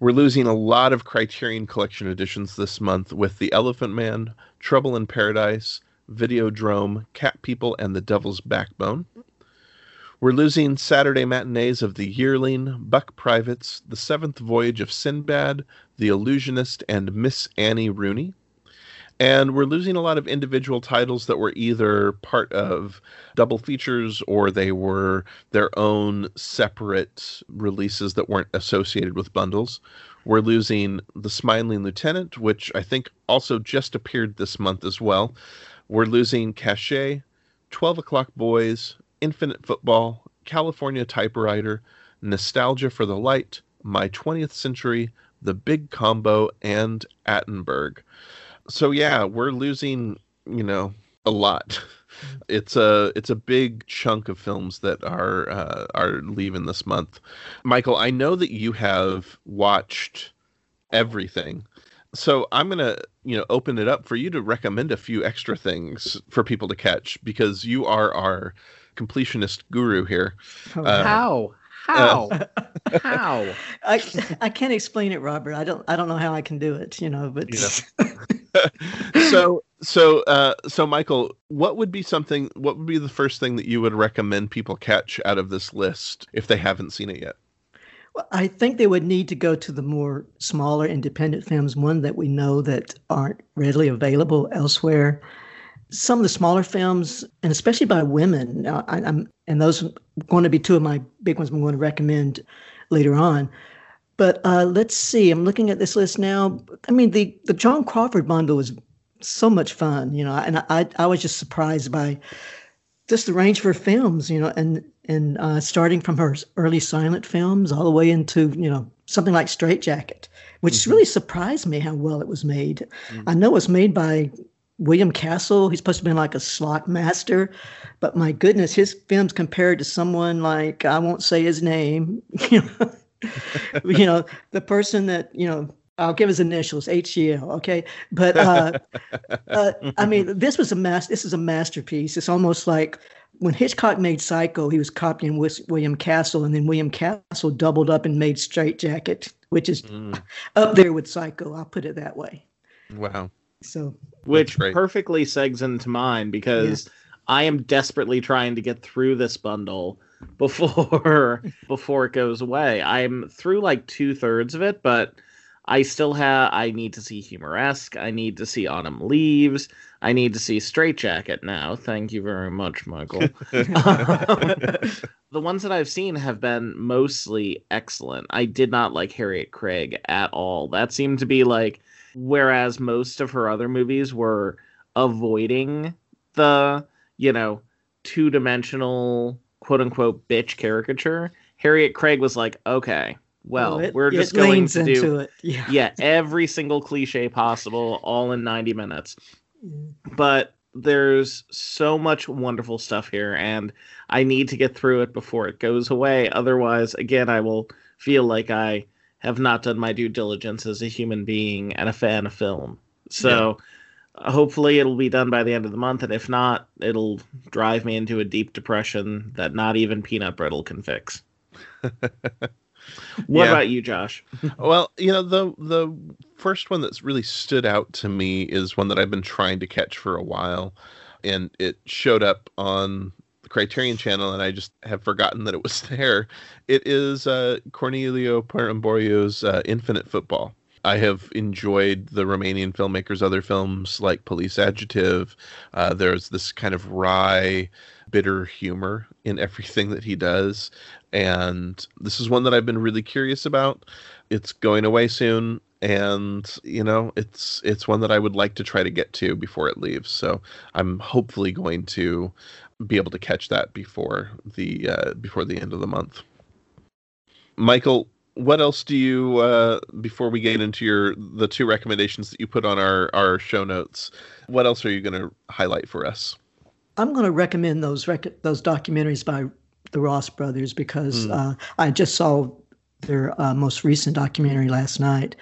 We're losing a lot of Criterion Collection editions this month with The Elephant Man, Trouble in Paradise, Videodrome, Cat People, and The Devil's Backbone. We're losing Saturday matinees of The Yearling, Buck Privates, The Seventh Voyage of Sinbad, The Illusionist, and Miss Annie Rooney. And we're losing a lot of individual titles that were either part of double features or they were their own separate releases that weren't associated with bundles. We're losing The Smiling Lieutenant, which I think also just appeared this month as well. We're losing Caché, 12 O'Clock Boys, Infinite Football, California Typewriter, Nostalgia for the Light, My 20th Century, The Big Combo, and Attenberg so yeah, we're losing, you know, a lot. It's a it's a big chunk of films that are uh, are leaving this month. Michael, I know that you have watched everything. So I'm gonna, you know, open it up for you to recommend a few extra things for people to catch because you are our completionist guru here. Oh, uh, how? How? Uh, how? I I can't explain it, Robert. I don't I don't know how I can do it, you know, but know. so so uh, so Michael, what would be something? What would be the first thing that you would recommend people catch out of this list if they haven't seen it yet? Well, I think they would need to go to the more smaller independent films, one that we know that aren't readily available elsewhere. Some of the smaller films, and especially by women, I, am and those are going to be two of my big ones I'm going to recommend later on. But uh, let's see. I'm looking at this list now. I mean, the the Joan Crawford bundle was so much fun, you know, and I I was just surprised by just the range for films, you know, and and uh, starting from her early silent films all the way into you know something like Strait-Jacket, which mm-hmm. really surprised me how well it was made. Mm-hmm. I know it was made by William Castle. He's supposed to be like a slot master, but my goodness, his films compared to someone like I won't say his name, you know, you know, the person that, you know, I'll give his initials, HCL. Okay, but uh, uh, I mean, this was a mass. This is a masterpiece. It's almost like when Hitchcock made Psycho, he was copying William Castle, and then William Castle doubled up and made Strait-Jacket, which is mm. up there with Psycho. I'll put it that way. Wow. So, which perfectly segs into mine because yeah. I am desperately trying to get through this bundle before before it goes away. I'm through like two thirds of it, but I still have. I need to see Humoresque. I need to see Autumn Leaves. I need to see Strait-Jacket now. Thank you very much, Michael. the ones that I've seen have been mostly excellent. I did not like Harriet Craig at all. That seemed to be like, whereas most of her other movies were avoiding the, you know, two dimensional quote unquote bitch caricature, Harriet Craig was like, okay, well, well it, we're just going to do yeah. yeah, every single cliche possible all in 90 minutes. But there's so much wonderful stuff here and I need to get through it before it goes away. Otherwise, again, I will feel like I have not done my due diligence as a human being and a fan of film. So yeah hopefully it'll be done by the end of the month and if not it'll drive me into a deep depression that not even peanut brittle can fix what yeah. about you josh well you know the the first one that's really stood out to me is one that i've been trying to catch for a while and it showed up on criterion channel and i just have forgotten that it was there it is uh, Corneliu Porumboiu's uh, infinite football I have enjoyed the Romanian filmmaker's other films like Police Adjective. Uh, there's this kind of wry, bitter humor in everything that he does. And this is one that I've been really curious about. It's going away soon. And you know, it's it's one that I would like to try to get to before it leaves. So I'm hopefully going to be able to catch that before the uh, before the end of the month. Michael, what else do you uh, before we get into your the two recommendations that you put on our our show notes what else are you going to highlight for us i'm going to recommend those rec- those documentaries by the ross brothers because mm. uh, i just saw their uh, most recent documentary last night.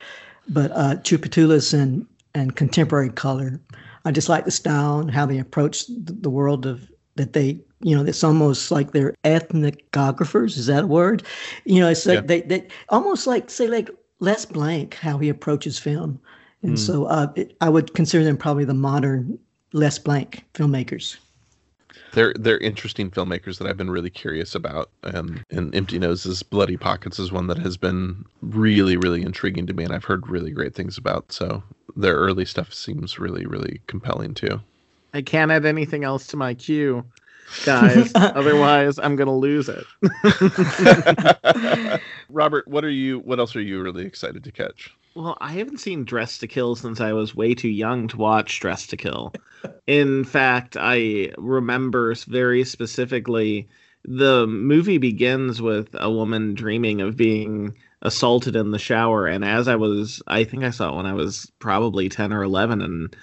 But uh, Tchoupitoulas and and contemporary color, I just like the style and how they approach the world of that they you know it's almost like they're ethnographers is that a word you know it's like yeah. they, they almost like say like Les Blank how he approaches film and mm. so uh, it, i would consider them probably the modern Les Blank filmmakers they're they're interesting filmmakers that I've been really curious about, and and Empty Noses, Bloody Pockets is one that has been really really intriguing to me, and I've heard really great things about. So their early stuff seems really really compelling too. I can't add anything else to my queue, guys. Otherwise, I'm gonna lose it. Robert, what are you? What else are you really excited to catch? Well, I haven't seen Dressed to Kill since I was way too young to watch Dressed to Kill. In fact, I remember very specifically the movie begins with a woman dreaming of being assaulted in the shower and as I was I think I saw it when I was probably 10 or 11 and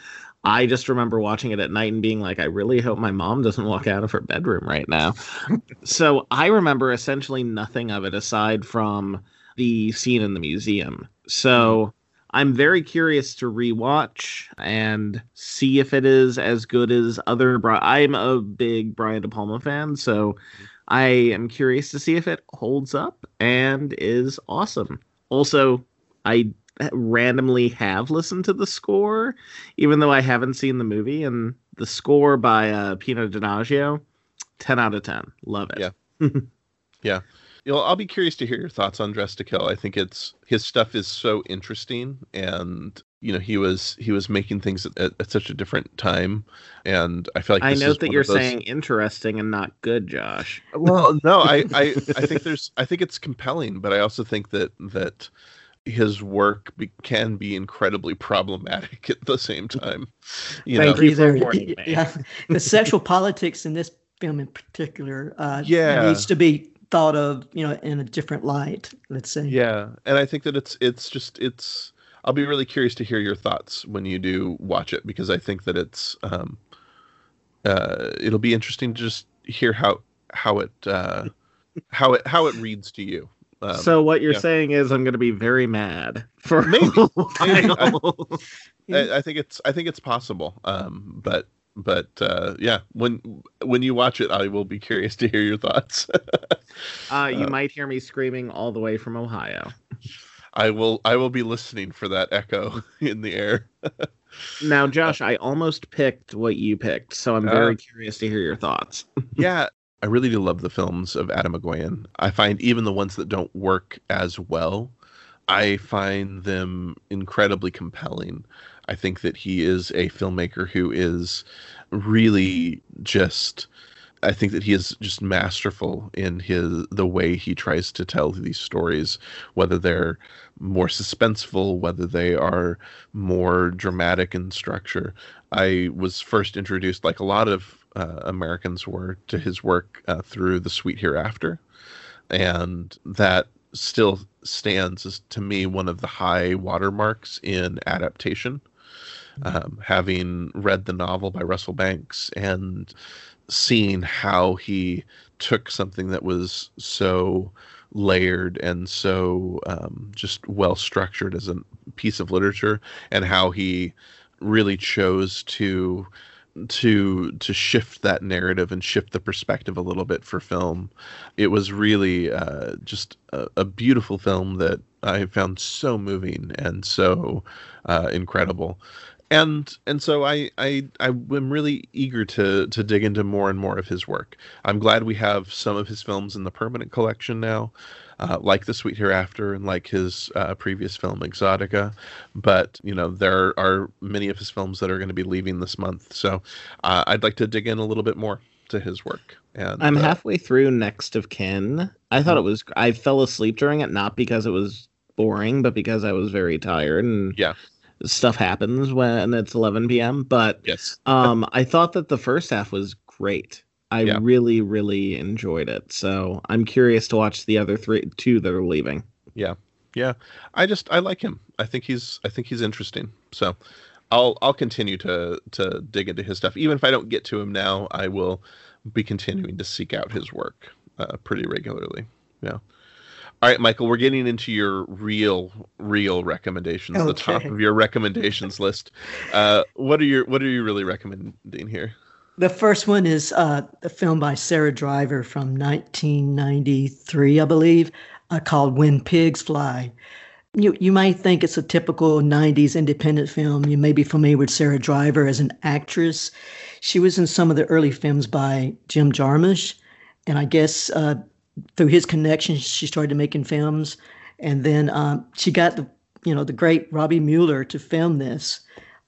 I just remember watching it at night and being like I really hope my mom doesn't walk out of her bedroom right now. so I remember essentially nothing of it aside from the scene in the museum. So. I'm very curious to rewatch and see if it is as good as other. Bri- I'm a big Brian De Palma fan, so. I am curious to see if it holds up and is awesome. Also, I randomly have listened to the score, even though I haven't seen the movie, and the score by uh, Pino Donaggio, ten out of ten. Love it. Yeah, yeah you know, I'll be curious to hear your thoughts on Dressed to Kill. I think it's his stuff is so interesting, and you know, he was he was making things at, at such a different time, and I feel like I note that you're those... saying interesting and not good, Josh. Well, no, I, I I think there's I think it's compelling, but I also think that that his work be, can be incredibly problematic at the same time. You Thank know? you for warning me. Yeah, the sexual politics in this film in particular uh, yeah. needs to be thought of you know in a different light let's say yeah and i think that it's it's just it's i'll be really curious to hear your thoughts when you do watch it because i think that it's um uh it'll be interesting to just hear how how it uh how it how it reads to you um, so what you're yeah. saying is i'm going to be very mad for maybe, maybe. I, I, I think it's i think it's possible um but but uh, yeah, when when you watch it, I will be curious to hear your thoughts. uh, you uh, might hear me screaming all the way from Ohio. I will. I will be listening for that echo in the air. now, Josh, I almost picked what you picked, so I'm very uh, curious to hear your thoughts. yeah, I really do love the films of Atom Egoyan. I find even the ones that don't work as well, I find them incredibly compelling. I think that he is a filmmaker who is really just I think that he is just masterful in his the way he tries to tell these stories, whether they're more suspenseful, whether they are more dramatic in structure. I was first introduced, like a lot of uh, Americans were, to his work uh, through The Sweet Hereafter, and that still stands as to me one of the high watermarks in adaptation. Um, having read the novel by Russell Banks and seeing how he took something that was so layered and so um, just well structured as a piece of literature and how he really chose to to to shift that narrative and shift the perspective a little bit for film. It was really uh, just a, a, beautiful film that i found so moving and so uh, incredible. And and so I I I'm really eager to to dig into more and more of his work. I'm glad we have some of his films in the permanent collection now, uh, like The Sweet Hereafter and like his uh, previous film Exotica. But you know there are many of his films that are going to be leaving this month, so uh, I'd like to dig in a little bit more to his work. And I'm uh, halfway through Next of Kin. I thought mm-hmm. it was I fell asleep during it not because it was boring, but because I was very tired and yeah stuff happens when it's 11 p.m. But yes, um, I thought that the first half was great. I yeah. really, really enjoyed it. So I'm curious to watch the other three, two that are leaving. Yeah, yeah. I just I like him. I think he's I think he's interesting. So I'll I'll continue to to dig into his stuff. Even if I don't get to him now, I will be continuing to seek out his work uh, pretty regularly. Yeah. All right, Michael, we're getting into your real, real recommendations. The top of your recommendations list. Uh, what are your What are you really recommending here? The first one is uh, a film by Sara Driver from 1993, I believe, uh, called When Pigs Fly. You, you might think it's a typical 90s independent film. You may be familiar with Sara Driver as an actress. She was in some of the early films by Jim Jarmusch. And I guess uh, through his connections, she started making films. And then um, she got the, you know, the great Robby Müller to film this.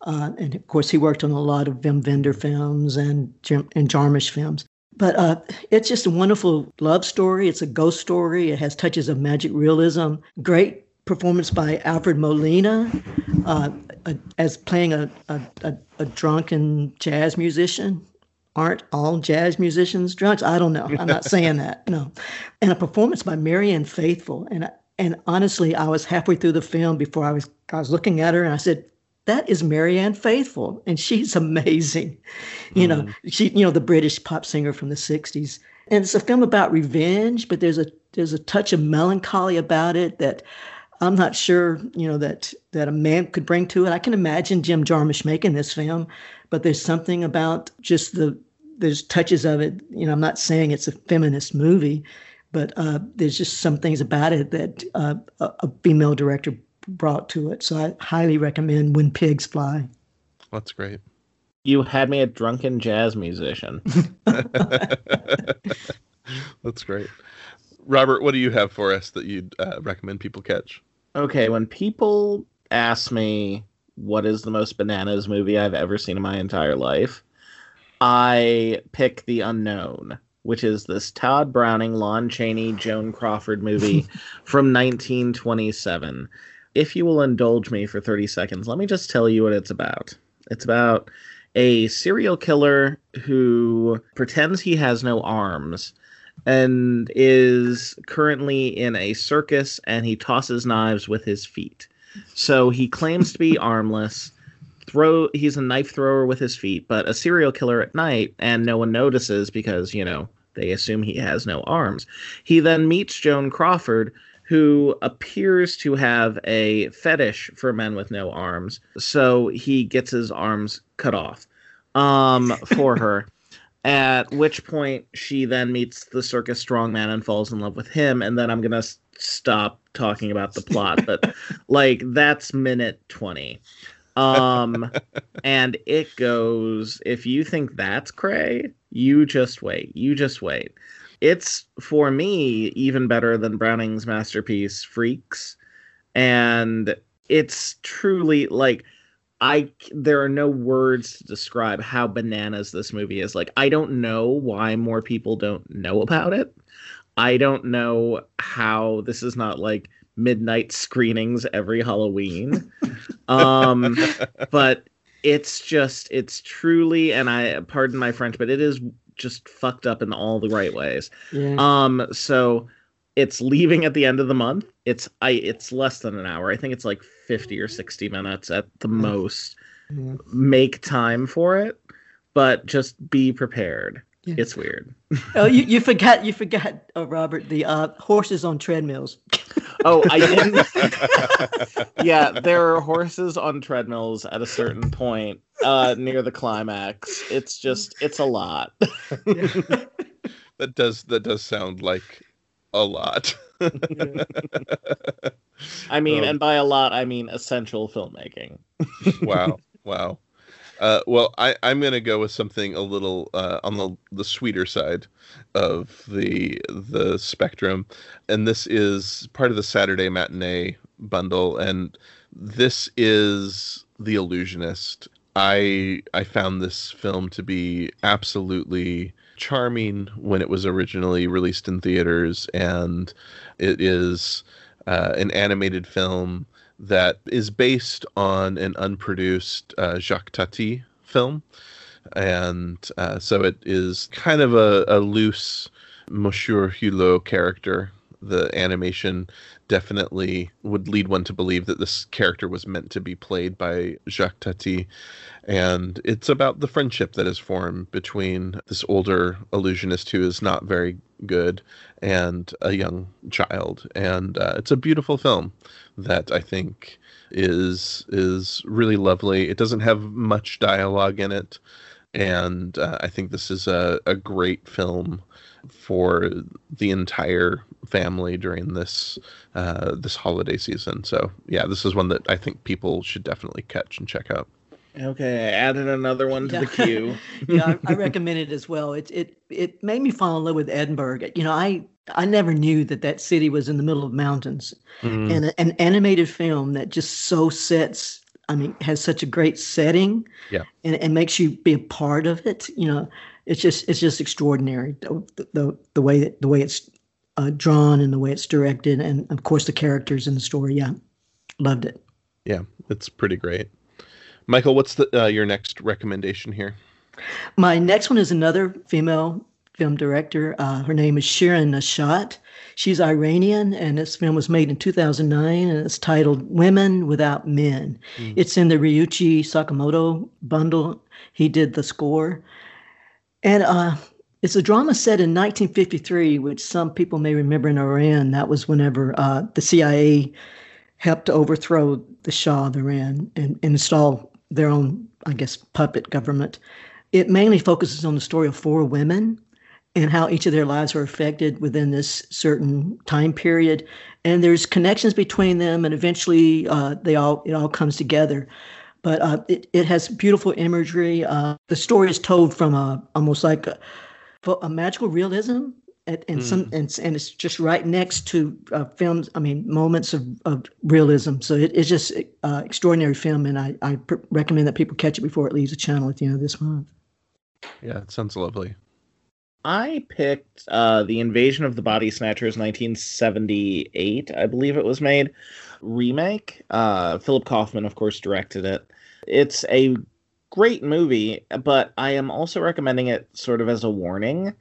Uh, and of course, he worked on a lot of Wim Wender films and Jim, and Jarmusch films. But uh, it's just a wonderful love story. It's a ghost story. It has touches of magic realism. Great performance by Alfred Molina uh, as playing a, a, a, a drunken jazz musician. Aren't all jazz musicians drunks? I don't know. I'm not saying that. No. And a performance by Marianne Faithfull. And and honestly, I was halfway through the film before I was I was looking at her and I said, that is Marianne Faithfull, and she's amazing. You know, she you know the British pop singer from the '60s, and it's a film about revenge, but there's a there's a touch of melancholy about it that I'm not sure you know that that a man could bring to it. I can imagine Jim Jarmusch making this film, but there's something about just the there's touches of it. You know, I'm not saying it's a feminist movie, but uh, there's just some things about it that uh, a, a female director brought to it. So I highly recommend When Pigs Fly. That's great. You had me a drunken jazz musician. That's great. Robert, what do you have for us that you'd uh, recommend people catch? Okay, when people ask me what is the most bananas movie I've ever seen in my entire life, I pick The Unknown, which is this Tod Browning, Lon Chaney, Joan Crawford movie from 1927. If you will indulge me for 30 seconds, let me just tell you what it's about. It's about a serial killer who pretends he has no arms and is currently in a circus and he tosses knives with his feet. So he claims to be armless. Throw he's a knife thrower with his feet, but a serial killer at night and no one notices because, you know, they assume he has no arms. He then meets Joan Crawford who appears to have a fetish for men with no arms. So he gets his arms cut off um for her. At which point she then meets the circus strongman and falls in love with him. And then I'm gonna s- stop talking about the plot, but like that's minute twenty. Um, and it goes. If you think that's cray, you just wait. You just wait. It's for me even better than Browning's masterpiece Freaks, and it's truly like I there are no words to describe how bananas this movie is. Like I don't know why more people don't know about it. I don't know how this is not like midnight screenings every Halloween. um but it's just it's truly and I pardon my French, but it is just fucked up in all the right ways. Yeah. Um, so it's leaving at the end of the month. It's I it's less than an hour. I think it's like 50 or 60 minutes at the most. Yeah. Make time for it, but just be prepared. Yeah. It's weird. Oh, you, you forgot you forgot, uh, Robert, the uh, horses on treadmills. Oh, I didn't. yeah, there are horses on treadmills at a certain point uh, near the climax. It's just, it's a lot. that does that does sound like a lot. I mean, Um, and by a lot, I mean essential filmmaking. wow, wow. Uh, well, I, I'm gonna go with something a little uh, on the the sweeter side of the the spectrum, and this is part of the Saturday matinee bundle, and this is The Illusionist. I I found this film to be absolutely charming when it was originally released in theaters, and it is uh, an animated film that is based on an unproduced uh, Jacques Tati film. And uh, so it is kind of a, a loose Monsieur Hulot character. The animation definitely would lead one to believe that this character was meant to be played by Jacques Tati. And it's about the friendship that is formed between this older illusionist who is not very good and a young child, and uh, it's a beautiful film that I think is is really lovely. It doesn't have much dialogue in it, and uh, I think this is a, a great film for the entire family during this uh, this holiday season. So yeah, this is one that I think people should definitely catch and check out. Okay, I added another one to Yeah. the queue. yeah, I, I recommend it as well. It it it made me fall in love with Edinburgh. You know, I I never knew that that city was in the middle of mountains, Mm, and a- an animated film that just so sets. I mean, has such a great setting, Yeah. and and makes you be a part of it. You know, it's just it's just extraordinary the the, the way that, the way it's uh, drawn and the way it's directed, and of course the characters in the story. Yeah, loved it. yeah, it's pretty great. Michael, what's the uh, your next recommendation here? My next one is another female film director. Uh, her name is Shirin Neshat. She's Iranian, and this film was made in 2009, and it's titled Women Without Men. Mm. It's in the Ryuichi Sakamoto bundle. He did the score. And uh, it's a drama set in 1953, which some people may remember in Iran. That was whenever uh, the CIA helped to overthrow the Shah of Iran and, and install their own, I guess, puppet government. It mainly focuses on the story of four women and how each of their lives are affected within this certain time period. And there's connections between them, and eventually uh, they all it all comes together. But uh, it it has beautiful imagery. Uh, the story is told from a almost like a, a magical realism. And, and some and, and it's just right next to uh, films. I mean, moments of, of realism. So it, it's just uh, extraordinary film, and I, I pr- recommend that people catch it before it leaves the channel at the end of this month. Yeah, it sounds lovely. I picked uh, the Invasion of the Body Snatchers 1978, I believe it was made, remake. Uh, Philip Kaufman, of course, directed it. It's a great movie, but I am also recommending it sort of as a warning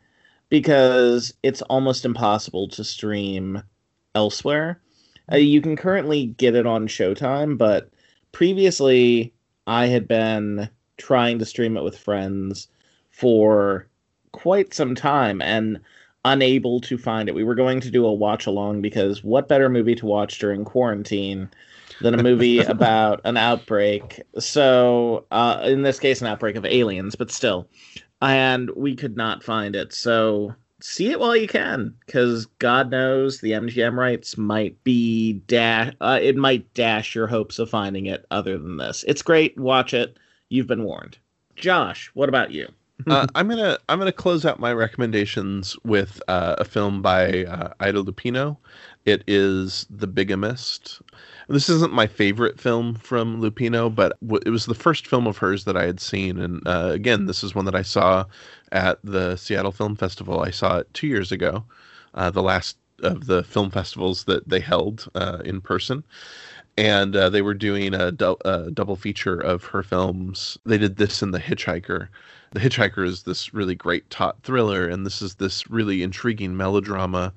because it's almost impossible to stream elsewhere. Uh, you can currently get it on Showtime, but previously I had been trying to stream it with friends for quite some time and unable to find it. We were going to do a watch along because what better movie to watch during quarantine than a movie about an outbreak? So, uh, in this case, an outbreak of aliens, but still. And we could not find it. So, see it while you can because God knows the MGM rights might be dash, uh, it might dash your hopes of finding it other than this. It's great. Watch it. You've been warned. Josh, what about you? uh, I'm gonna I'm gonna close out my recommendations with uh, a film by uh, Ida Lupino. It is The Bigamist. This isn't my favorite film from Lupino, but it was the first film of hers that I had seen. And uh, again, this is one that I saw at the Seattle Film Festival. I saw it two years ago, uh, the last of the film festivals that they held uh, in person and uh, they were doing a, dou- a double feature of her films. They did this in The Hitchhiker. The Hitchhiker is this really great taut thriller, and this is this really intriguing melodrama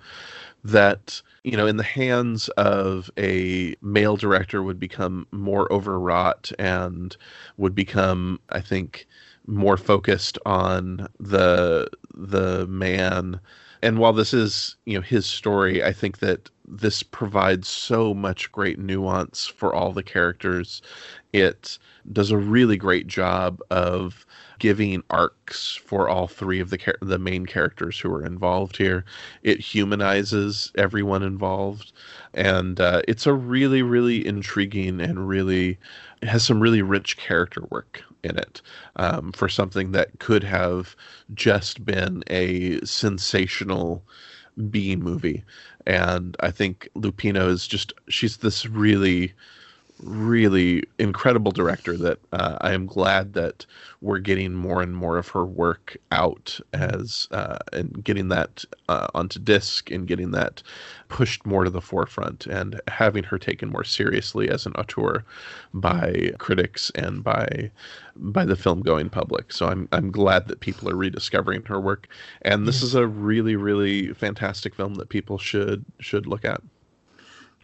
that you know in the hands of a male director would become more overwrought and would become i think more focused on the the man. And while this is you know his story i think that this provides so much great nuance for all the characters. It does a really great job of giving arcs for all three of the char- the main characters who are involved here. It humanizes everyone involved and uh, it's a really really intriguing and really has some really rich character work in it um, for something that could have just been a sensational B movie. And I think Lupino is just, she's this really, really incredible director that uh, I am glad that we're getting more and more of her work out as, uh, and getting that uh, onto disc and getting that pushed more to the forefront and having her taken more seriously as an auteur by critics and by by the film going public. So I'm I'm glad that people are rediscovering her work, and this is a really really fantastic film that people should should look at.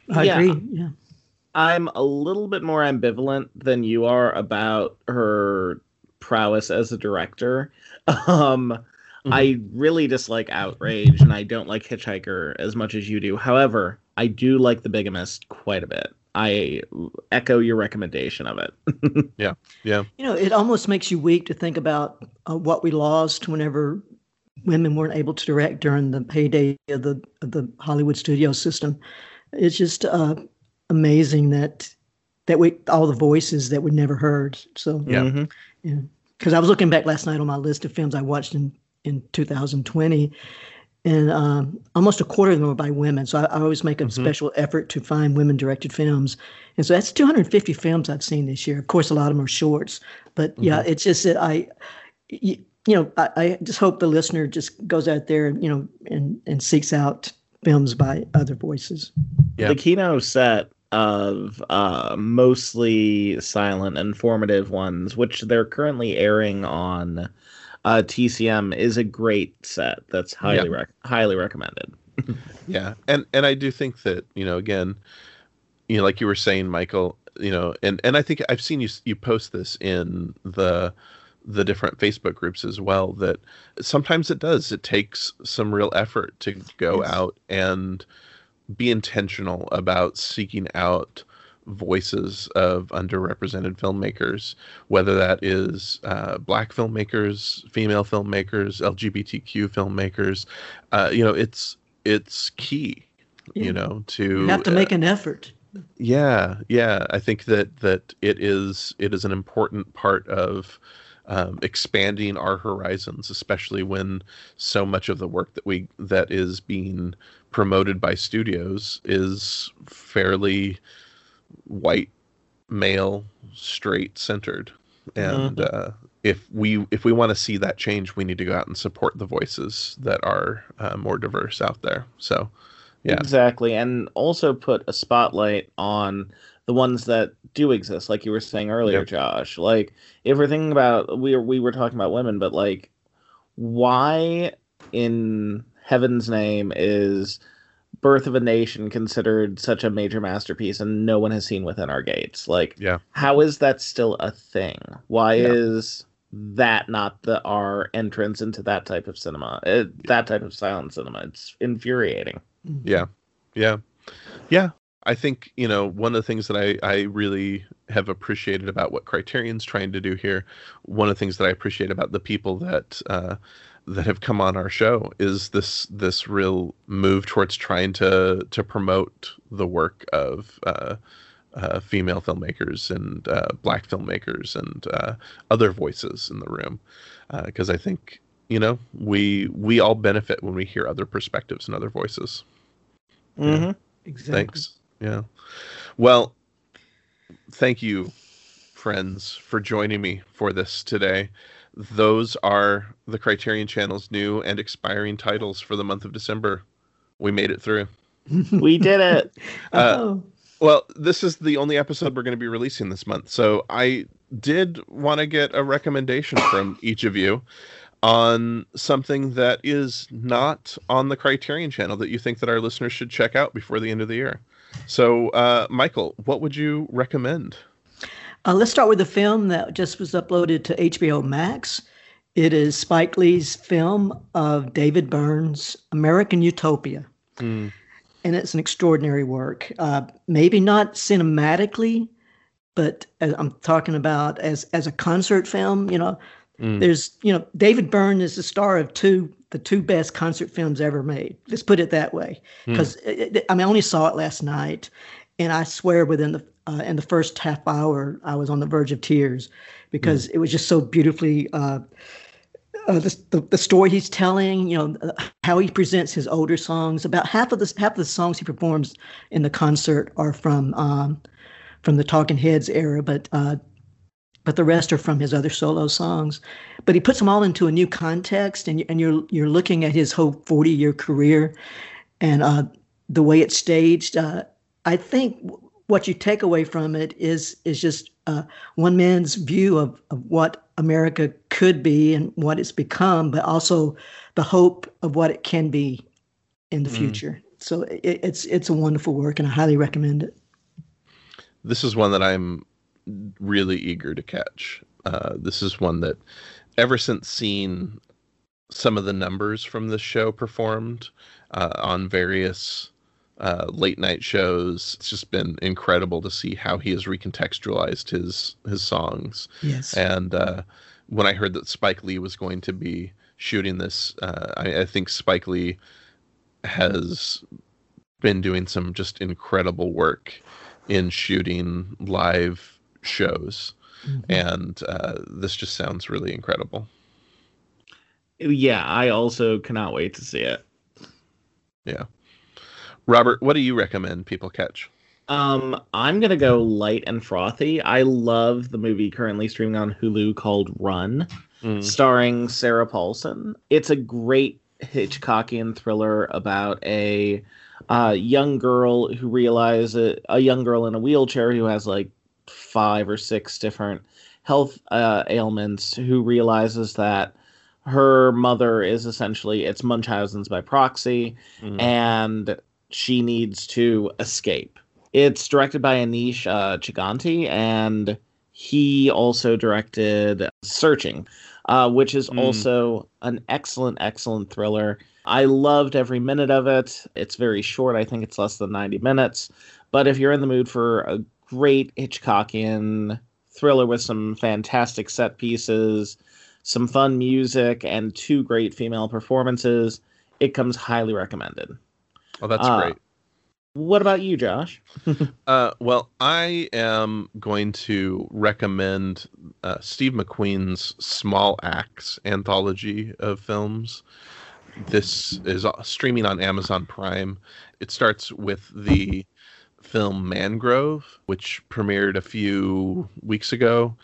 I Yeah. agree. Yeah. I'm a little bit more ambivalent than you are about her prowess as a director. Um, I really dislike Outrage, and I don't like Hitchhiker as much as you do. However, I do like The Bigamist quite a bit. I echo your recommendation of it. yeah, yeah. You know, it almost makes you weak to think about uh, what we lost whenever women weren't able to direct during the heyday of the of the Hollywood studio system. It's just uh, amazing that that we all the voices that we never heard. So Yeah. Mhm. yeah, because I was looking back last night on my list of films I watched in in 2020, and um, almost a quarter of them were by women. So I, I always make a Mhm. special effort to find women directed films, and so that's 250 films I've seen this year. Of course, a lot of them are shorts, but yeah, it's just that I. You, you know, I, I just hope the listener just goes out there, and, you know, and, and seeks out films by other voices. Yeah. The Kino set of uh, mostly silent, informative ones, which they're currently airing on uh, TCM, is a great set. That's highly rec- highly recommended. Yeah, and and I do think that you know again, you know, like you were saying, Michael, you know, and and I think I've seen you you post this in the the different Facebook groups as well. That sometimes it does. It takes some real effort to go Yes. out and be intentional about seeking out voices of underrepresented filmmakers, whether that is uh, black filmmakers, female filmmakers, LGBTQ filmmakers. Uh, you know, it's it's key. Yeah. You know, to You have to make an effort. yeah, yeah. I think that that it is it is an important part of um, expanding our horizons, especially when so much of the work that we that is being promoted by studios is fairly white, male, straight centered, and uh, if we if we want to see that change, we need to go out and support the voices that are uh, more diverse out there. So, yeah, Exactly. And also put a spotlight on the ones that do exist, like you were saying earlier, Yep. Josh. Like if we're thinking about we we were talking about women, but like why in heaven's name is Birth of a Nation considered such a major masterpiece and no one has seen within our gates? Like yeah. how is that still a thing? Why Yeah. is that not the our entrance into that type of cinema? Uh, that type of silent cinema. It's infuriating. Yeah. Yeah. Yeah. I think, you know, one of the things that I, I really have appreciated about what Criterion's trying to do here, one of the things that I appreciate about the people that uh, that have come on our show is this this real move towards trying to to promote the work of uh, uh, female filmmakers and uh, black filmmakers and uh, other voices in the room, because I think you know we we all benefit when we hear other perspectives and other voices. Mm-hmm. Exactly. Thanks. Yeah. Well, thank you, friends, for joining me for this today. Those are the Criterion Channel's new and expiring titles for the month of December. We made it through. We did it. Uh, oh, Well, this is the only episode we're going to be releasing this month. So I did want to get a recommendation from each of you on something that is not on the Criterion channel that you think that our listeners should check out before the end of the year. So, uh, Michael, what would you recommend? Uh, let's start with the film that just was uploaded to HBO Max. It is Spike Lee's film of David Byrne's American Utopia. Mm, and it's an extraordinary work. Uh, maybe not cinematically, but as I'm talking about as as a concert film. You know, mm, there's you know David Byrne is the star of two the two best concert films ever made. Let's put it that way. Hmm. Because I mean, I only saw it last night, and I swear within the uh, in the first half hour I was on the verge of tears because it was just so beautifully. Uh, uh, the, the the story he's telling, you know, uh, how he presents his older songs. About half of the half of the songs he performs in the concert are from um, from the Talking Heads era, but uh, but the rest are from his other solo songs. But he puts them all into a new context, and and you're you're looking at his whole forty year career, and uh, the way it's staged. Uh, I think what you take away from it is is just uh, one man's view of, of what America could be and what it's become, but also the hope of what it can be in the Mm. future. So it, it's it's a wonderful work, and I highly recommend it. this is one that I'm really eager to catch. Uh, this is one that, ever since seeing some of the numbers from this show performed uh, on various uh, late night shows. It's just been incredible to see how he has recontextualized his his songs. Yes. And uh, when I heard that Spike Lee was going to be shooting this, uh, I, I think Spike Lee has been doing some just incredible work in shooting live shows. Mhm. And uh, this just sounds really incredible. Yeah, I also cannot wait to see it. Robert, what do you recommend people catch? Um, I'm gonna go light and frothy. I love the movie currently streaming on Hulu called Run, Mm. starring Sarah Paulson. It's a great Hitchcockian thriller about a uh, young girl who realizes a young girl in a wheelchair who has like five or six different health uh, ailments who realizes that her mother is essentially it's Munchausen's by proxy Mm. and she needs to escape. It's directed by Aneesh uh, Chaganty, and he also directed Searching, uh, which is Mm. also an excellent, excellent thriller. I loved every minute of it. It's very short. I think it's less than 90 minutes. But if you're in the mood for a great Hitchcockian thriller with some fantastic set pieces, some fun music, and two great female performances, it comes highly recommended. Oh, that's uh, great. What about you, Josh? Uh, well, I am going to recommend uh, Steve McQueen's Small Acts anthology of films. This is uh, streaming on Amazon Prime. It starts with the film Mangrove, which premiered a few weeks ago,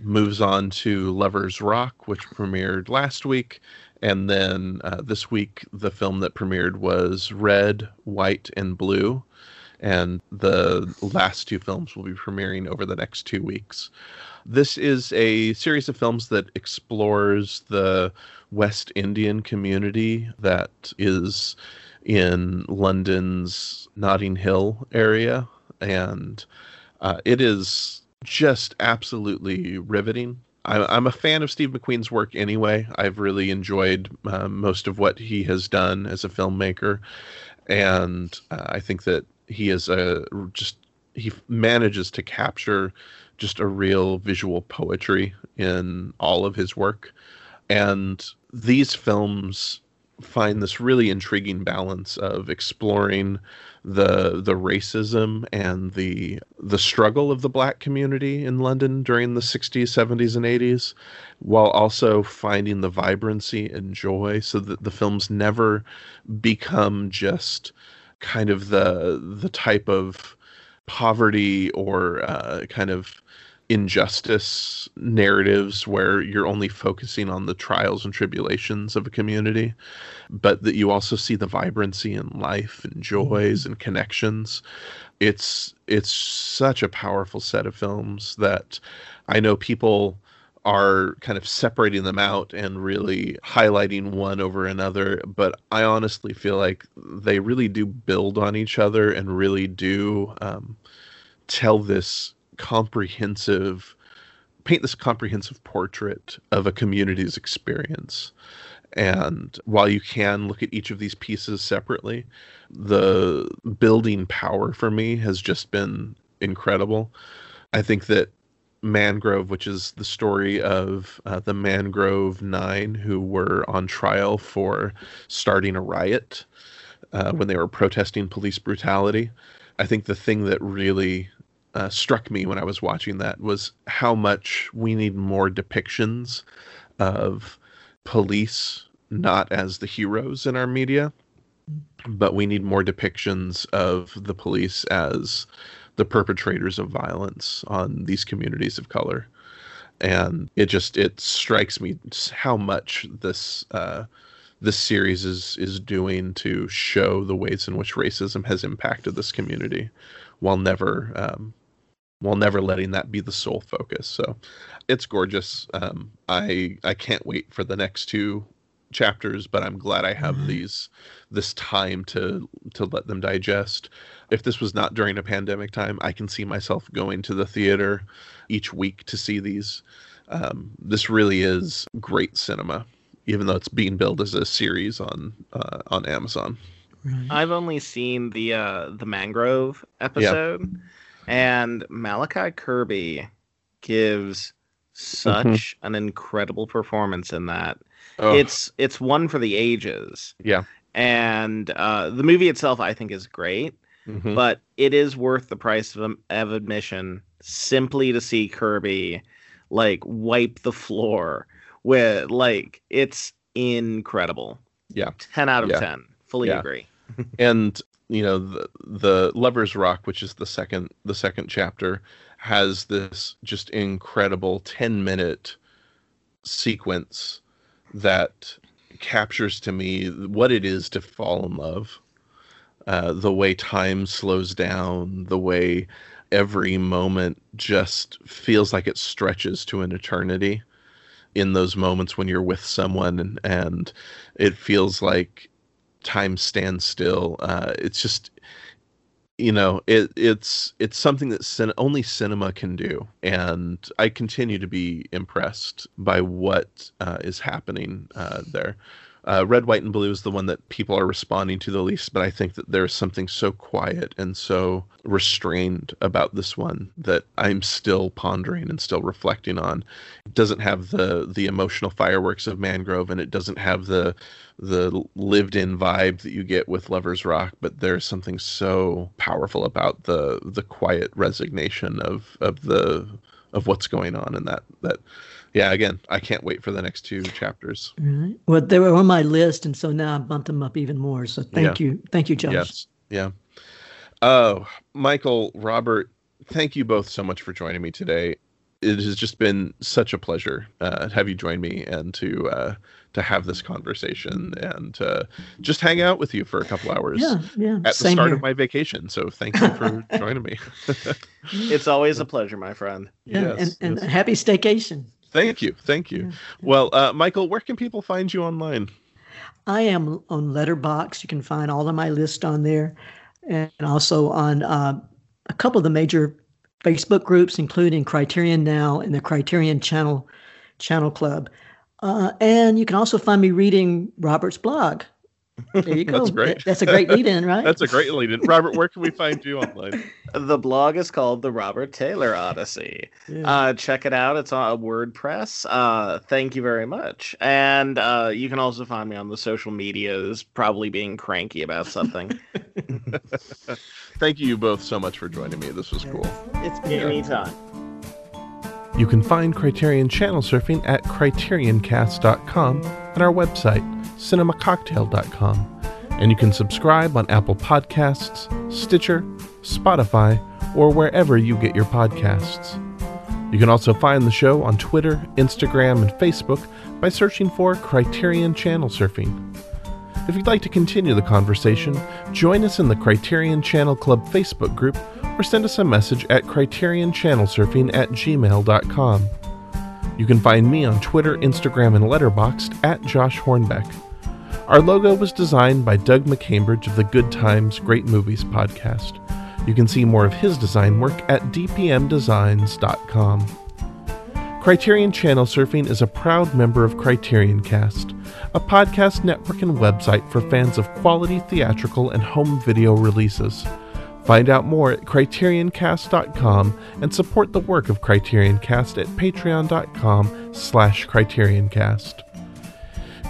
moves on to Lover's Rock, which premiered last week. And then uh, this week, the film that premiered was Red, White, and Blue and the last two films will be premiering over the next two weeks. This is a series of films that explores the West Indian community that is in London's Notting Hill area, and uh, it is just absolutely riveting. I, I'm a fan of Steve McQueen's work anyway. I've really enjoyed uh, most of what he has done as a filmmaker, and uh, I think that he is a just he manages to capture just a real visual poetry in all of his work and these films find this really intriguing balance of exploring the the racism and the the struggle of the black community in London during the 60s 70s and 80s while also finding the vibrancy and joy so that the films never become just kind of the the type of poverty or uh, kind of injustice narratives where you're only focusing on the trials and tribulations of a community, but that you also see the vibrancy in life and joys and connections. It's it's such a powerful set of films that I know people are kind of separating them out and really highlighting one over another. But I honestly feel like they really do build on each other and really do um, tell this comprehensive, paint this comprehensive portrait of a community's experience. And while you can look at each of these pieces separately, the building power for me has just been incredible. I think that Mangrove, which is the story of uh, the Mangrove Nine who were on trial for starting a riot uh, when they were protesting police brutality. I think the thing that really uh, struck me when I was watching that was how much we need more depictions of police not as the heroes in our media, but we need more depictions of the police as the perpetrators of violence on these communities of color. And it just it strikes me how much this uh, this series is is doing to show the ways in which racism has impacted this community while never um, while never letting that be the sole focus so it's gorgeous um, i i can't wait for the next two chapters but i'm glad i have Mhm. these this time to to let them digest if this was not during a pandemic time i can see myself going to the theater each week to see these um, this really is great cinema even though it's being billed as a series on uh, on Amazon. Right. I've only seen the uh, the mangrove episode, and Malachi Kirby gives such an incredible performance in that. Oh, It's it's one for the ages, yeah. and uh, the movie itself I think is great, Mhm. but it is worth the price of, of admission simply to see Kirby like wipe the floor with like it's incredible. Yeah. ten out of Yeah. ten. Fully Yeah. agree. and you know the the lovers rock which is the second the second chapter has this just incredible 10 minute sequence that captures to me what it is to fall in love uh, the way time slows down the way every moment just feels like it stretches to an eternity in those moments when you're with someone and, and it feels like time stands still. Uh, it's just, you know, it, it's it's something that cin- only cinema can do, and I continue to be impressed by what uh, is happening uh, there. Uh, Red, White, and Blue is the one that people are responding to the least, but I think that there's something so quiet and so restrained about this one that I'm still pondering and still reflecting on. It doesn't have the the emotional fireworks of Mangrove, and it doesn't have the the lived in vibe that you get with Lovers Rock, but there's something so powerful about the the quiet resignation of of the of what's going on in that that yeah again I can't wait for the next two chapters. Right. Well, they were on my list, and so now I bumped them up even more. So thank you, thank you, Josh. Yes. Yeah. Oh, Michael, Robert, thank you both so much for joining me today. It has just been such a pleasure uh, to have you join me and to uh, to have this conversation and uh, just hang out with you for a couple hours Yeah, yeah. at the start here. of my vacation. So thank you for joining me. It's always a pleasure, my friend. yeah, Yes, and, and yes. happy staycation. Thank you, thank you. Yeah. Well, uh, Michael, where can people find you online? I am on Letterboxd. You can find all of my list on there, and also on uh, a couple of the major Facebook groups, including Criterion Now and the Criterion Channel Channel Club. Uh, and you can also find me reading Robert's blog. There you go. That's great. That's a great lead-in, right? That's a great lead in. Robert, where can we find you online? The blog is called the Robert Taylor Odyssey. Yeah. Uh, check it out. It's on WordPress. Uh, thank you very much. And uh, you can also find me on the social medias, probably being cranky about something. Thank you both so much for joining me. This was cool. it's been great. Anytime. You can find Criterion Channel Surfing at CriterionCast.com and our website, CinemaCocktail.com. And you can subscribe on Apple Podcasts, Stitcher, Spotify, or wherever you get your podcasts. You can also find the show on Twitter, Instagram, and Facebook by searching for Criterion Channel Surfing. If you'd like to continue the conversation, join us in the Criterion Channel Club Facebook group or send us a message at criterionchannelsurfing at gmail.com. You can find me on Twitter, Instagram, and Letterboxd at Josh Hornbeck. Our logo was designed by Doug McCambridge of the Good Times Great Movies podcast. You can see more of his design work at dpmdesigns.com. Criterion Channel Surfing is a proud member of Criterion Cast, a podcast network and website for fans of quality theatrical and home video releases. Find out more at criterioncast.com and support the work of Criterion Cast at patreon.com slash criterioncast.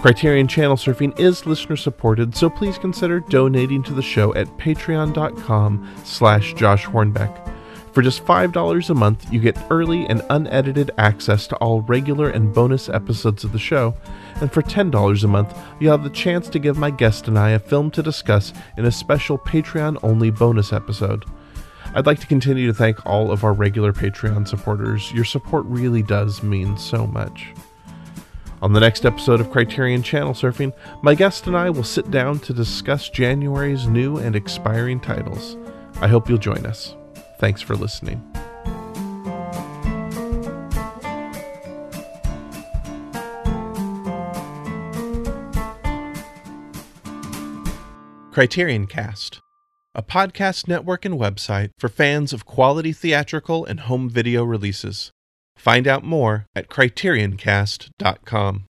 Criterion Channel Surfing is listener supported, so please consider donating to the show at patreon.com slash Josh Hornbeck. For just $5 a month, you get early and unedited access to all regular and bonus episodes of the show. And for $10 a month, you'll have the chance to give my guest and I a film to discuss in a special Patreon only bonus episode. I'd like to continue to thank all of our regular Patreon supporters. Your support really does mean so much. On the next episode of Criterion Channel Surfing, my guest and I will sit down to discuss January's new and expiring titles. I hope you'll join us. Thanks for listening. Criterion Cast, a podcast network and website for fans of quality theatrical and home video releases. Find out more at criterioncast.com.